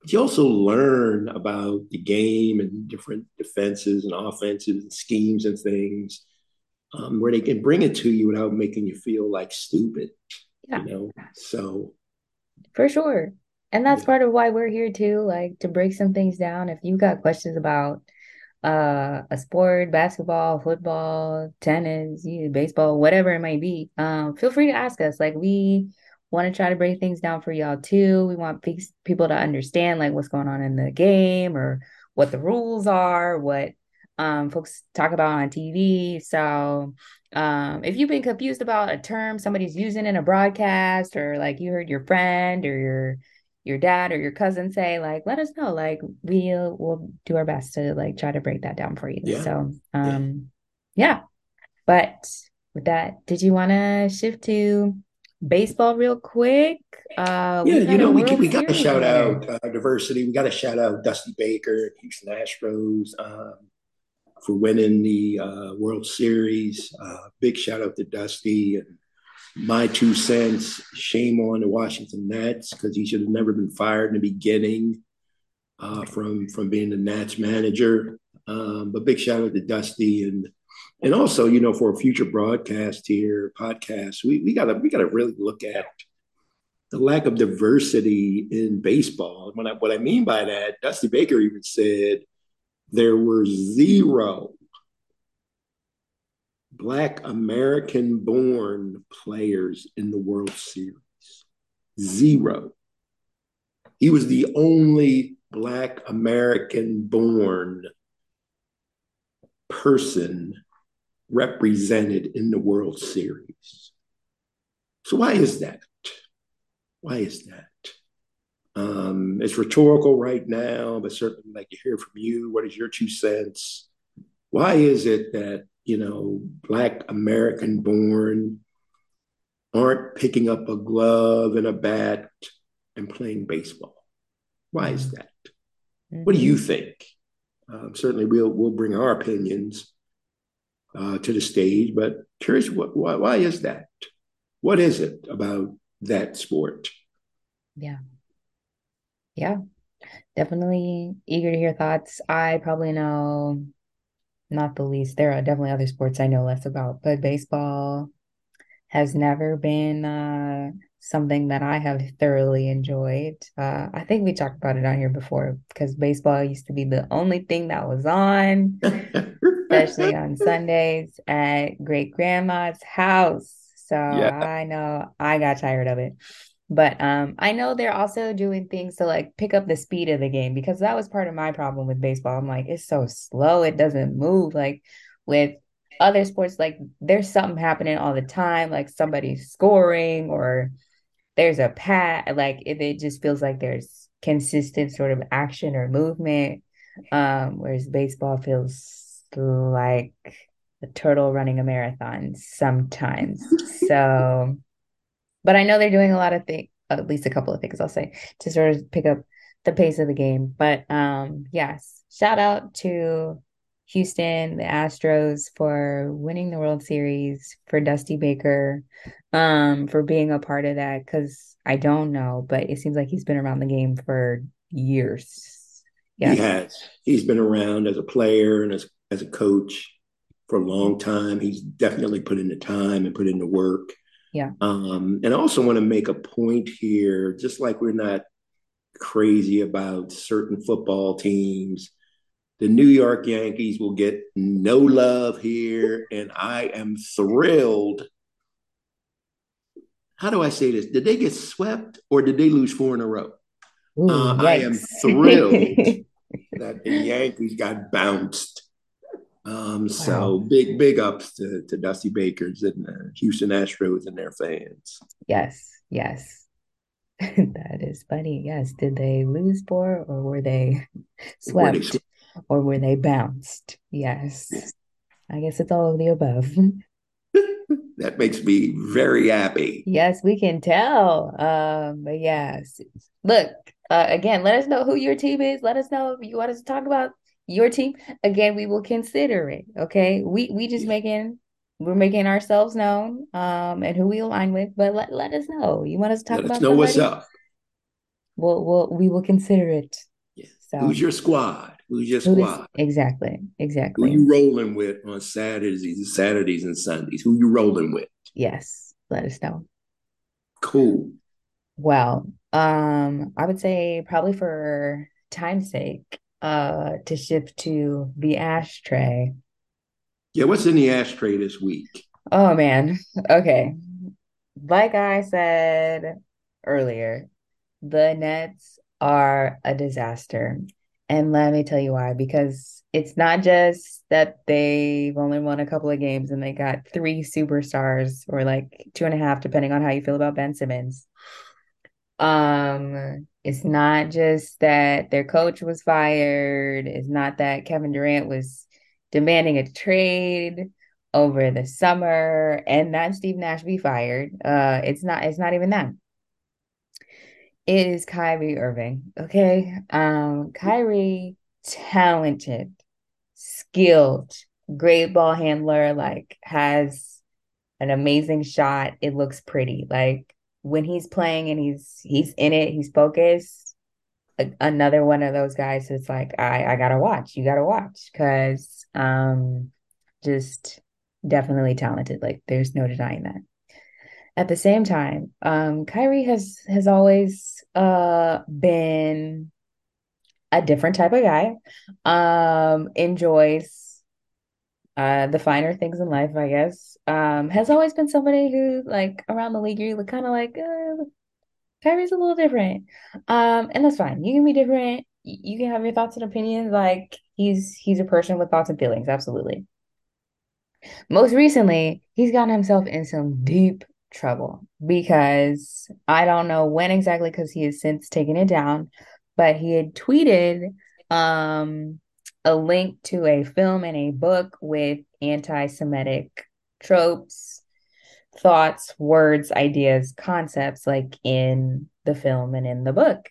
But you also learn about the game and different defenses and offenses and schemes and things um, where they can bring it to you without making you feel like stupid. Yeah. You know, so for sure. And that's yeah. part of why we're here too, like to break some things down. If you've got questions about uh a sport, basketball, football, tennis, baseball, whatever it might be, um, feel free to ask us. Like we want to try to break things down for y'all too. We want pe- people to understand like what's going on in the game or what the rules are, what um, folks talk about on TV. So um, if you've been confused about a term somebody's using in a broadcast, or like you heard your friend or your your dad or your cousin say, like, let us know. Like we'll we'll do our best to like try to break that down for you. Yeah. So um, yeah. yeah. But with that, did you want to shift to baseball real quick? Uh, yeah, you know, we, we got to shout out uh, diversity. We got to shout out Dusty Baker, Houston Astros. Um, for winning the uh, World Series. Uh, big shout out to Dusty and my two cents. Shame on the Washington Nats because he should have never been fired in the beginning uh, from from being the Nats manager. Um, but big shout out to Dusty and and also you know for a future broadcast here podcast we we gotta we gotta really look at the lack of diversity in baseball. When I, what I mean by that, Dusty Baker even said there were zero hmm. Black American born players in the World Series. Zero. He was the only Black American born person represented in the World Series. So, why is that? Why is that? Um, it's rhetorical right now, but certainly like to hear from you. What is your two cents? Why is it that, you know, Black American born aren't picking up a glove and a bat and playing baseball? Why is that? Mm-hmm. What do you think? Um, certainly, we'll we'll bring our opinions uh, to the stage, but curious, what, why, why is that? What is it about that sport? Yeah yeah, definitely eager to hear thoughts. I probably know not the least. There are definitely other sports I know less about, but baseball has never been uh, something that I have thoroughly enjoyed. Uh, I think we talked about it on here before because baseball used to be the only thing that was on, especially on Sundays at great grandma's house. So yeah. I know I got tired of it. But um, I know they're also doing things to like pick up the speed of the game because that was part of my problem with baseball. I'm like, it's so slow, it doesn't move. Like with other sports, like there's something happening all the time, like somebody's scoring or there's a pat, like if it just feels like there's consistent sort of action or movement. Um, whereas baseball feels like a turtle running a marathon sometimes. So but I know they're doing a lot of things, at least a couple of things I'll say, to sort of pick up the pace of the game. But um, yes, shout out to Houston, the Astros for winning the World Series, for Dusty Baker, um, for being a part of that. Because I don't know, but it seems like he's been around the game for years. Yes. He has. He's been around as a player and as as a coach for a long time. He's definitely put in the time and put in the work. Yeah. Um, and I also want to make a point here, just like we're not crazy about certain football teams. The New York Yankees will get no love here, and I am thrilled. How do I say this? Did they get swept or did they lose four in a row? Ooh, uh, I am thrilled that the Yankees got bounced um, so wow. big, big ups to, to Dusty Bakers and uh, Houston Astros and their fans. Yes, yes. that is funny. Yes. Did they lose four or were they swept were they sw- or were they bounced? Yes. yes. I guess it's all of the above. that makes me very happy. Yes, we can tell. Um, but yes. Look, uh, again, let us know who your team is. Let us know if you want us to talk about your team again we will consider it okay? We we just making we're making ourselves known um and who we align with but let, let us know. You want us to talk let about us know somebody? what's up. We'll, we'll we will consider it. Yeah. so. Who's your squad? Who's your squad? exactly exactly. who you rolling with on saturdays saturdays and sundays? Who you rolling with? Yes let us know. Cool. Well um i would say probably for time's sake uh to shift to the ashtray. Yeah, what's in the ashtray this week? Oh man. Okay. Like I said earlier, the Nets are a disaster. And let me tell you why. Because it's not just that they've only won a couple of games and they got three superstars or like two and a half, depending on how you feel about Ben Simmons. Um, it's not just that their coach was fired. It's not that Kevin Durant was demanding a trade over the summer and that Steve Nash be fired. Uh, it's not. It's not even that. It is Kyrie Irving. Okay, um, Kyrie, talented, skilled, great ball handler. Like has an amazing shot. It looks pretty. Like when he's playing and he's he's in it, he's focused. Another one of those guys is like, I I gotta watch. You gotta watch because um, just definitely talented. Like there's no denying that. At the same time, um, Kyrie has has always uh been a different type of guy. Um, enjoys uh, the finer things in life, I guess, um, has always been somebody who, like, around the league, you're kind of like, uh, Kyrie's a little different. Um, and that's fine. You can be different. You can have your thoughts and opinions. Like, he's he's a person with thoughts and feelings. Absolutely. Most recently, he's gotten himself in some deep trouble because I don't know when exactly, because he has since taken it down, but he had tweeted um a link to a film and a book with anti Semitic tropes, thoughts, words, ideas, concepts, like in the film and in the book.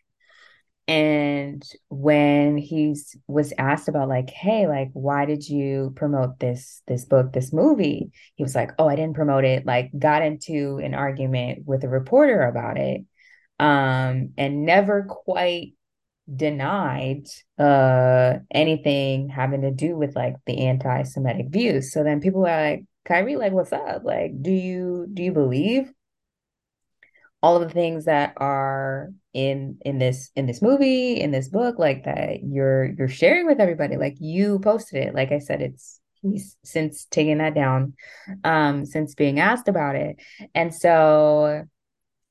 And when he was asked about like, hey, like, why did you promote this this book, this movie? He was like, oh, I didn't promote it. Like, got into an argument with a reporter about it, um, and never quite denied uh anything having to do with like the anti-Semitic views. So then people are like, Kyrie, like, what's up? Like, do you do you believe all of the things that are in in this in this movie, in this book, like that you're you're sharing with everybody? Like you posted it. Like I said, it's he's since taken that down, um, since being asked about it. And so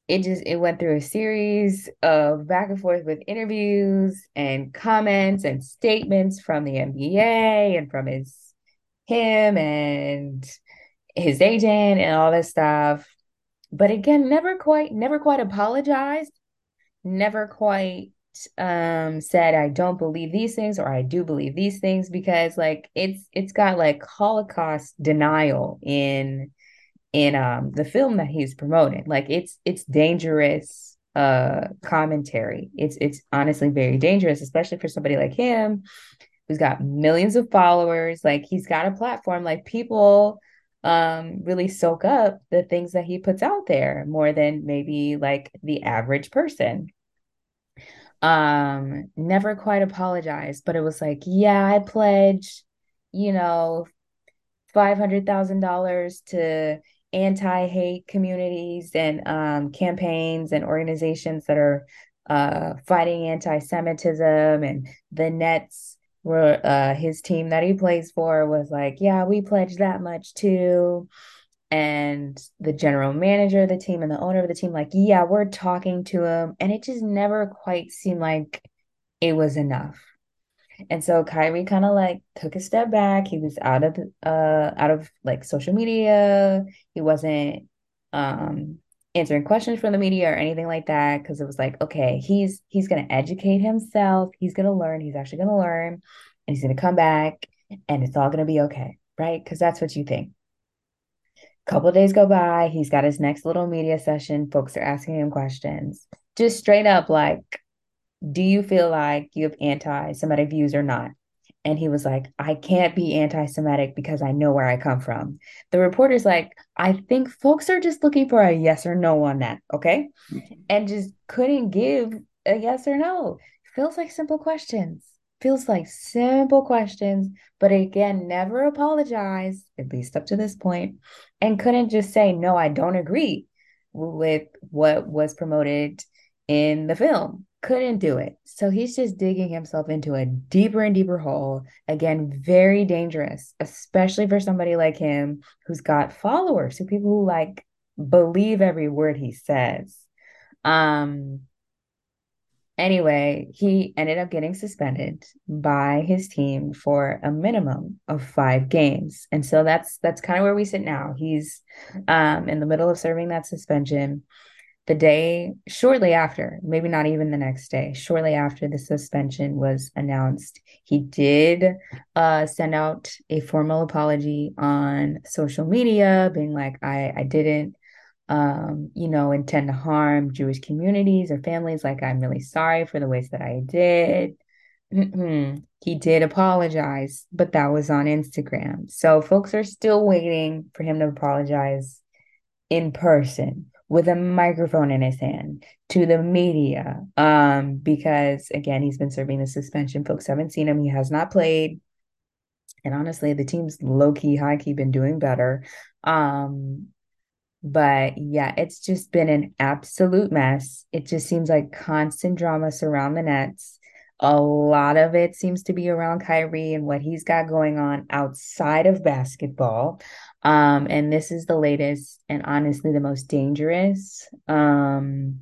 it just it went through a series of back and forth with interviews and comments and statements from the NBA and from his him and his agent and all this stuff. But again, never quite never quite apologized, never quite um said I don't believe these things or I do believe these things because like it's it's got like Holocaust denial in in um the film that he's promoting. Like it's it's dangerous uh commentary. It's it's honestly very dangerous, especially for somebody like him who's got millions of followers. Like he's got a platform. Like people um really soak up the things that he puts out there more than maybe like the average person. Um, never quite apologized, but it was like, yeah, I pledge, you know, $500,000 to anti-hate communities and um, campaigns and organizations that are uh, fighting anti-Semitism. And the Nets were uh, his team that he plays for was like, yeah, we pledge that much too. And the general manager of the team and the owner of the team, like, yeah, we're talking to him. And it just never quite seemed like it was enough. And so Kyrie kind of like took a step back. He was out of uh out of like social media. He wasn't um answering questions from the media or anything like that because it was like, okay, he's he's gonna educate himself. He's gonna learn. He's actually gonna learn, and he's gonna come back, and it's all gonna be okay, right? Because that's what you think. Couple days go by. He's got his next little media session. Folks are asking him questions, just straight up like do you feel like you have anti Semitic views or not? And he was like, I can't be anti Semitic because I know where I come from. The reporter's like, I think folks are just looking for a yes or no on that. Okay. And just couldn't give a yes or no. Feels like simple questions. Feels like simple questions, but again, never apologize, at least up to this point, and couldn't just say, no, I don't agree with what was promoted in the film couldn't do it. So he's just digging himself into a deeper and deeper hole. Again, very dangerous, especially for somebody like him who's got followers, who people who like believe every word he says. Um anyway, he ended up getting suspended by his team for a minimum of 5 games. And so that's that's kind of where we sit now. He's um in the middle of serving that suspension the day shortly after, maybe not even the next day, shortly after the suspension was announced, he did uh, send out a formal apology on social media, being like, I, I didn't, um, you know, intend to harm Jewish communities or families. Like, I'm really sorry for the ways that I did. he did apologize, but that was on Instagram. So folks are still waiting for him to apologize in person with a microphone in his hand to the media um, because again he's been serving the suspension. Folks haven't seen him. He has not played. And honestly the team's low-key high-key been doing better. Um, but yeah it's just been an absolute mess. It just seems like constant drama surround the nets. A lot of it seems to be around Kyrie and what he's got going on outside of basketball. Um, and this is the latest and honestly the most dangerous um,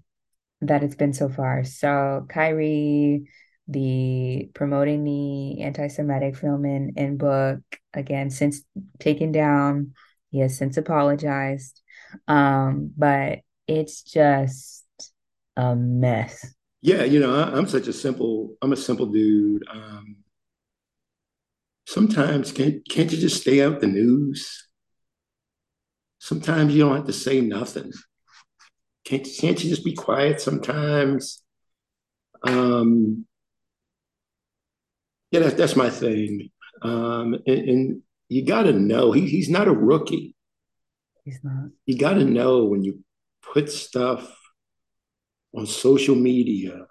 that it's been so far. So Kyrie, the promoting the anti-Semitic film in book again since taken down. He has since apologized. Um, but it's just a mess. Yeah, you know, I, am such a simple, I'm a simple dude. Um, sometimes can't can't you just stay out the news? Sometimes you don't have to say nothing. Can't can't you just be quiet sometimes? Um, yeah, that, that's my thing. Um, and, and you got to know he, he's not a rookie. He's not. You got to know when you put stuff on social media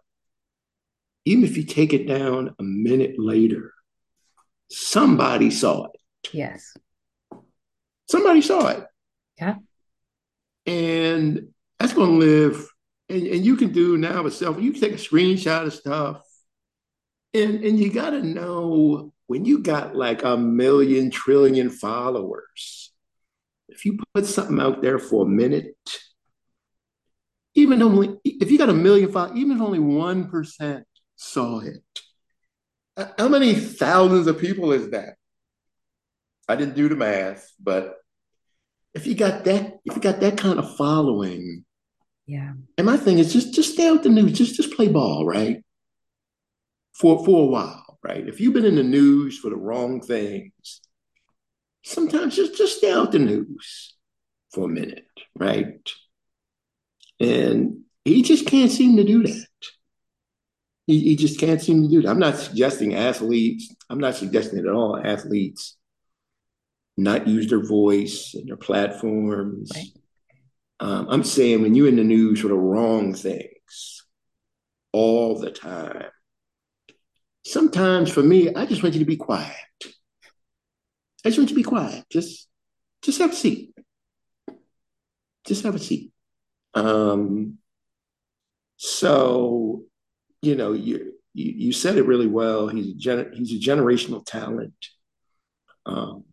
even if you take it down a minute later, somebody saw it. Yes. Somebody saw it. Yeah. And that's going to live. And, and you can do now with self, you can take a screenshot of stuff. And, and you got to know when you got like a million trillion followers, if you put something out there for a minute, even only if you got a million followers, even if only one percent saw it, how many thousands of people is that? I didn't do the math, but if you got that, if you got that kind of following, yeah. And my thing is just just stay out the news, just just play ball, right? For for a while, right? If you've been in the news for the wrong things, sometimes just just stay out the news for a minute, right? And he just can't seem to do that. He, he just can't seem to do that. I'm not suggesting athletes, I'm not suggesting at all athletes not use their voice and their platforms. Right. Um, I'm saying when you're in the news for the wrong things all the time, sometimes for me, I just want you to be quiet. I just want you to be quiet. Just, just have a seat. Just have a seat. Um, so, you know, you, you, you said it really well. He's a gener- he's a generational talent. Um,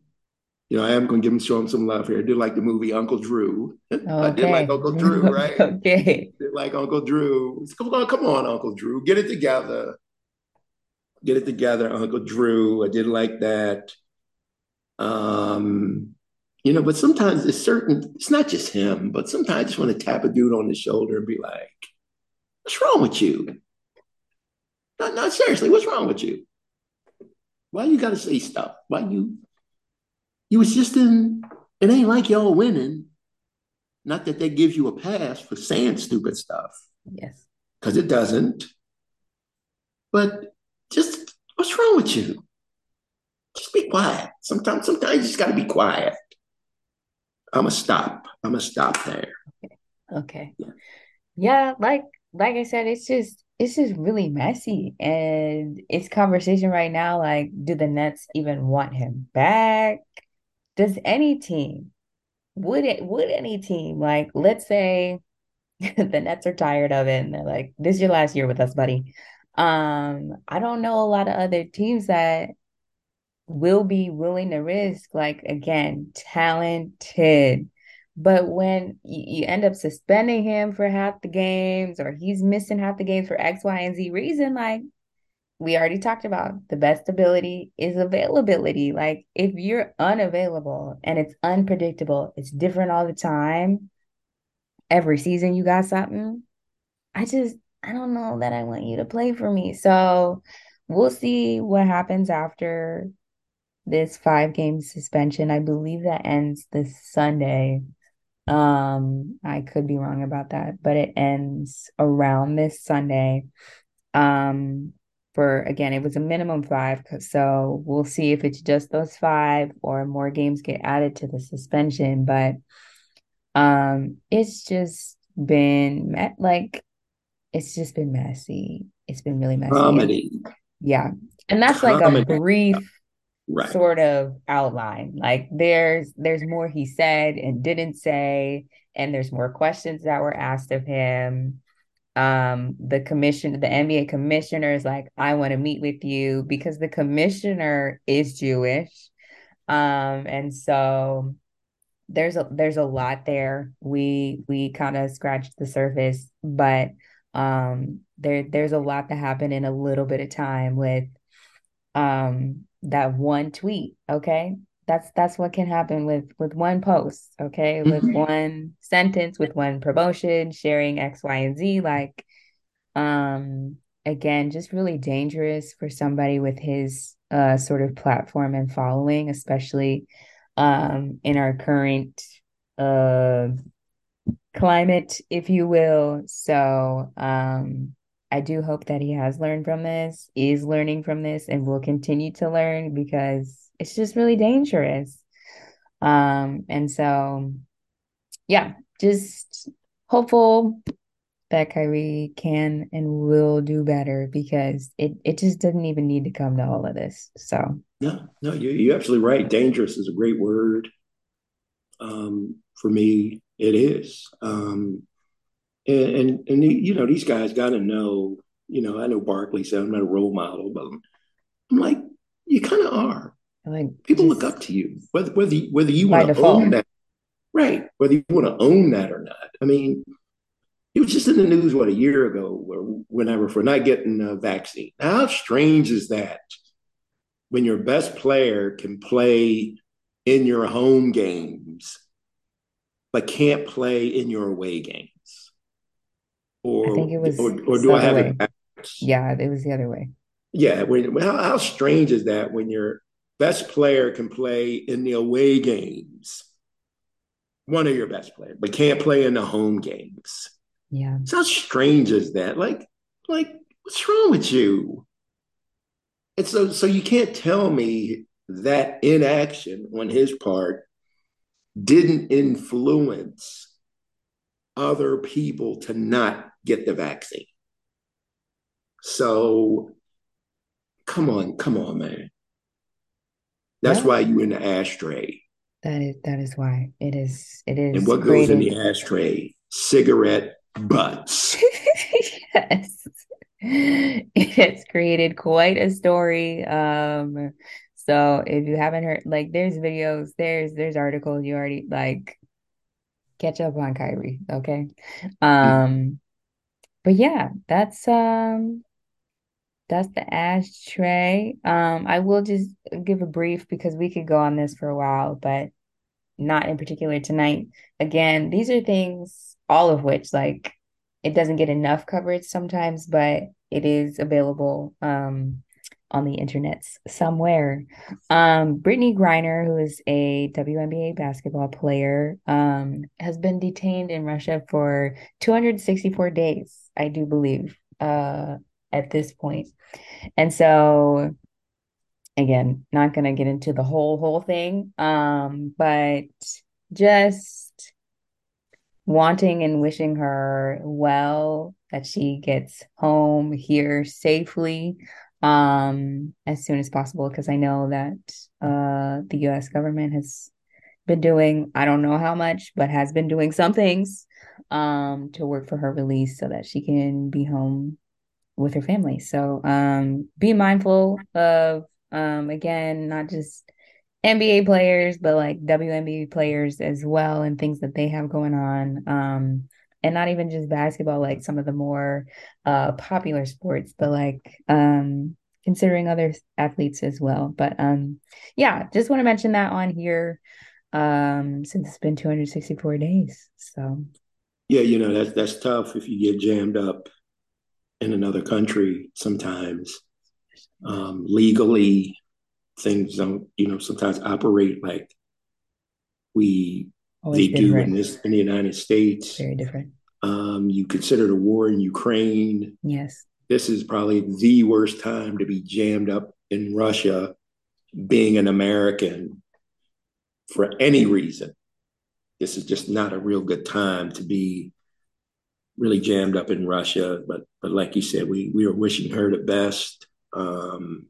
you know, I am going to give him show him some love here. I did like the movie Uncle Drew. Okay. I did like Uncle Drew, right? okay. Did like Uncle Drew. Come on, come on, Uncle Drew, get it together. Get it together, Uncle Drew. I did like that. Um, you know, but sometimes it's certain. It's not just him, but sometimes I just want to tap a dude on the shoulder and be like, "What's wrong with you?" Not, not seriously. What's wrong with you? Why you got to say stuff? Why you? You was just in, it ain't like y'all winning. Not that that gives you a pass for saying stupid stuff. Yes. Because it doesn't. But just what's wrong with you? Just be quiet. Sometimes, sometimes you just gotta be quiet. I'ma stop. I'ma stop there. Okay. Okay. Yeah. yeah, like like I said, it's just it's just really messy. And it's conversation right now, like, do the Nets even want him back? Does any team would it would any team like let's say the Nets are tired of it and they're like, this is your last year with us, buddy. Um, I don't know a lot of other teams that will be willing to risk, like again, talented. But when you, you end up suspending him for half the games or he's missing half the games for X, Y, and Z reason, like we already talked about the best ability is availability. Like if you're unavailable and it's unpredictable, it's different all the time. Every season you got something. I just I don't know that I want you to play for me. So we'll see what happens after this five game suspension. I believe that ends this Sunday. Um, I could be wrong about that, but it ends around this Sunday. Um, for again, it was a minimum five. So we'll see if it's just those five or more games get added to the suspension. But um, it's just been met like it's just been messy. It's been really messy. Comedy. yeah. And that's Comedy. like a brief right. sort of outline. Like there's there's more he said and didn't say, and there's more questions that were asked of him um the commission the NBA commissioner is like I want to meet with you because the commissioner is Jewish. Um and so there's a there's a lot there. We we kind of scratched the surface but um there there's a lot that happened in a little bit of time with um that one tweet okay that's that's what can happen with with one post okay with mm-hmm. one sentence with one promotion sharing x y and z like um again just really dangerous for somebody with his uh sort of platform and following especially um in our current uh climate if you will so um I do hope that he has learned from this, is learning from this, and will continue to learn because it's just really dangerous. Um, and so, yeah, just hopeful that Kyrie can and will do better because it, it just doesn't even need to come to all of this. So no, no, you, you're absolutely right. Dangerous is a great word. Um, for me, it is. Um, and, and, and you know, these guys got to know. You know, I know Barkley said I'm not a role model, but I'm like, you kind of are. Like people look up to you, whether whether whether you want to own that, right? Whether you want to own that or not. I mean, it was just in the news what a year ago, or whenever for not getting a vaccine. How strange is that? When your best player can play in your home games, but can't play in your away games. Or I think it was or, or do I have it? Yeah, it was the other way. Yeah, when, how, how strange is that when your best player can play in the away games, one of your best players, but can't play in the home games? Yeah. So how strange is that? Like, like, what's wrong with you? And so, so you can't tell me that inaction on his part didn't influence other people to not get the vaccine. So come on, come on, man. That's yeah. why you're in the ashtray. That is that is why. It is it is And what goes in the ashtray? Cigarette butts. yes. It has created quite a story. Um so if you haven't heard like there's videos, there's there's articles you already like catch up on Kyrie, okay? Um but yeah, that's um that's the ashtray. Um, I will just give a brief because we could go on this for a while, but not in particular tonight. Again, these are things, all of which, like, it doesn't get enough coverage sometimes, but it is available um, on the internet somewhere. Um, Brittney Griner, who is a WNBA basketball player, um, has been detained in Russia for 264 days, I do believe. Uh, at this point. And so again, not going to get into the whole whole thing um but just wanting and wishing her well that she gets home here safely um as soon as possible because I know that uh the US government has been doing I don't know how much but has been doing some things um to work for her release so that she can be home with her family. So um, be mindful of um, again, not just NBA players, but like WNBA players as well, and things that they have going on. Um, and not even just basketball, like some of the more uh, popular sports, but like um, considering other athletes as well. But um, yeah, just want to mention that on here um, since it's been 264 days. So yeah, you know that's that's tough if you get jammed up in another country sometimes um, legally things don't you know sometimes operate like we Always they do in this in the united states. Very different. Um, you consider the war in ukraine. Yes. This is probably the worst time to be jammed up in russia being an american for any reason. This is just not a real good time to be really jammed up in Russia. But but like you said, we we are wishing her the best. Um,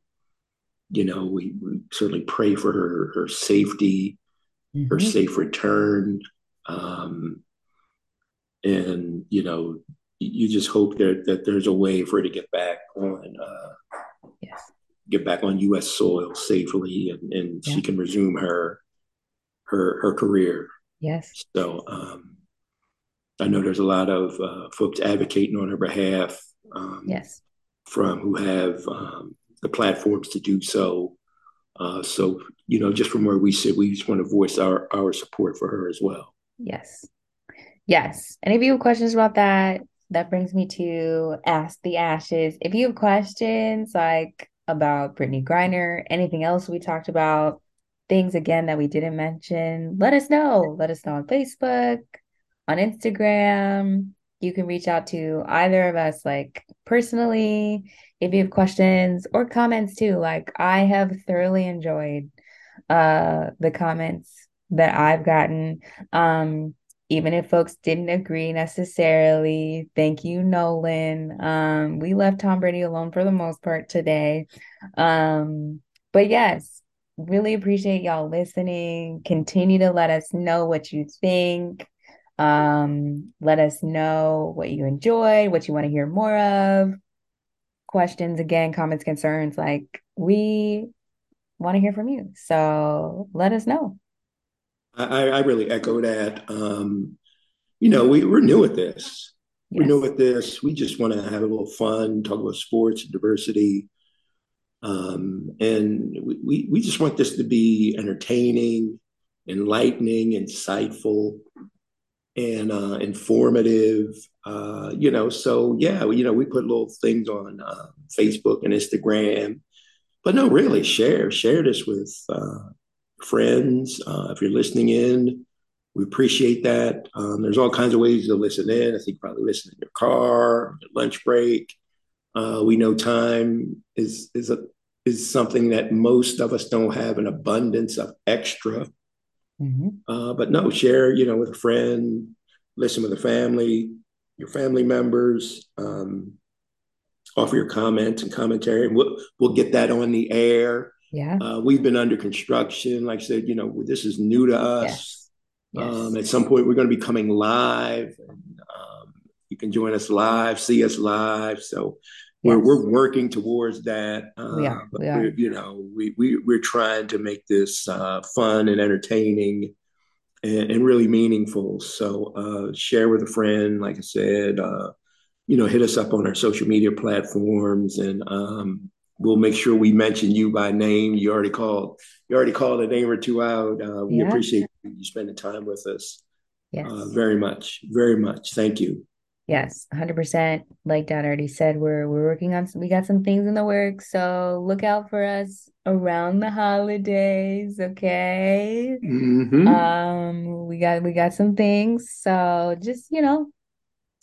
you know, we, we, certainly pray for her her safety, mm-hmm. her safe return, um, and you know, you just hope that that there's a way for her to get back on. Uh, yes. Get back on U.S. soil safely, and, and yeah. she can resume her her her career. Yes. So, um, I know there's a lot of uh, folks advocating on her behalf. Um, yes. From who have um, the platforms to do so. Uh, so, you know, just from where we sit, we just want to voice our, our support for her as well. Yes. Yes. And if you have questions about that, that brings me to Ask the Ashes. If you have questions like about Brittney Griner, anything else we talked about, things again that we didn't mention, let us know. Let us know on Facebook, on Instagram. You can reach out to either of us, like personally, if you have questions or comments too. Like I have thoroughly enjoyed uh the comments that I've gotten. Um even if folks didn't agree necessarily. Thank you, Nolan. Um, we left Tom Brady alone for the most part today. Um, but yes, really appreciate y'all listening. Continue to let us know what you think. Um, let us know what you enjoy, what you want to hear more of. Questions again, comments, concerns. Like we want to hear from you. So let us know. I, I really echo that. Um, you know, we, we're new at this. Yes. We're new at this. We just want to have a little fun, talk about sports, diversity. Um, and we, we just want this to be entertaining, enlightening, insightful, and uh, informative. Uh, you know, so yeah, you know, we put little things on uh, Facebook and Instagram, but no, really, share share this with uh, friends. Uh, if you're listening in, we appreciate that. Um, there's all kinds of ways to listen in. I think probably listen in your car, lunch break. Uh, we know time is is a is something that most of us don't have an abundance of extra. Mm-hmm. Uh, but no, share you know with a friend, listen with a family, your family members. Um, offer your comments and commentary, and we'll we'll get that on the air. Yeah. Uh, we've been under construction. Like I said, you know, this is new to us. Yes. Yes. Um, at some point, we're going to be coming live. And, um, you can join us live, see us live. So we're, yes. we're working towards that. Uh, we are. We are. You know, we, we, we're trying to make this uh, fun and entertaining and, and really meaningful. So uh, share with a friend, like I said, uh, you know, hit us up on our social media platforms and um, we'll make sure we mention you by name. You already called. You already called a name or two out. Uh, we yeah. appreciate you spending time with us. Yes. Uh, very much, very much. Thank you. Yes, hundred percent. Like Dad already said, we're we're working on. Some, we got some things in the works, so look out for us around the holidays. Okay. Mm-hmm. Um, we got we got some things, so just you know,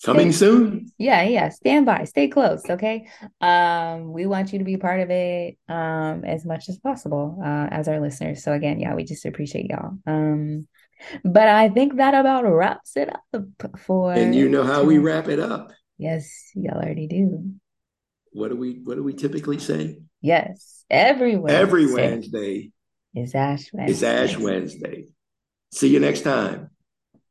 Coming stay, soon. Yeah, yeah. Stand by. Stay close. Okay. Um, we want you to be part of it um as much as possible, uh, as our listeners. So again, yeah, we just appreciate y'all. Um, but I think that about wraps it up for And you know how we wrap it up. Yes, y'all already do. What do we what do we typically say? Yes. Every Wednesday. Every Wednesday is Ash Wednesday. Is Ash Wednesday. See you next time.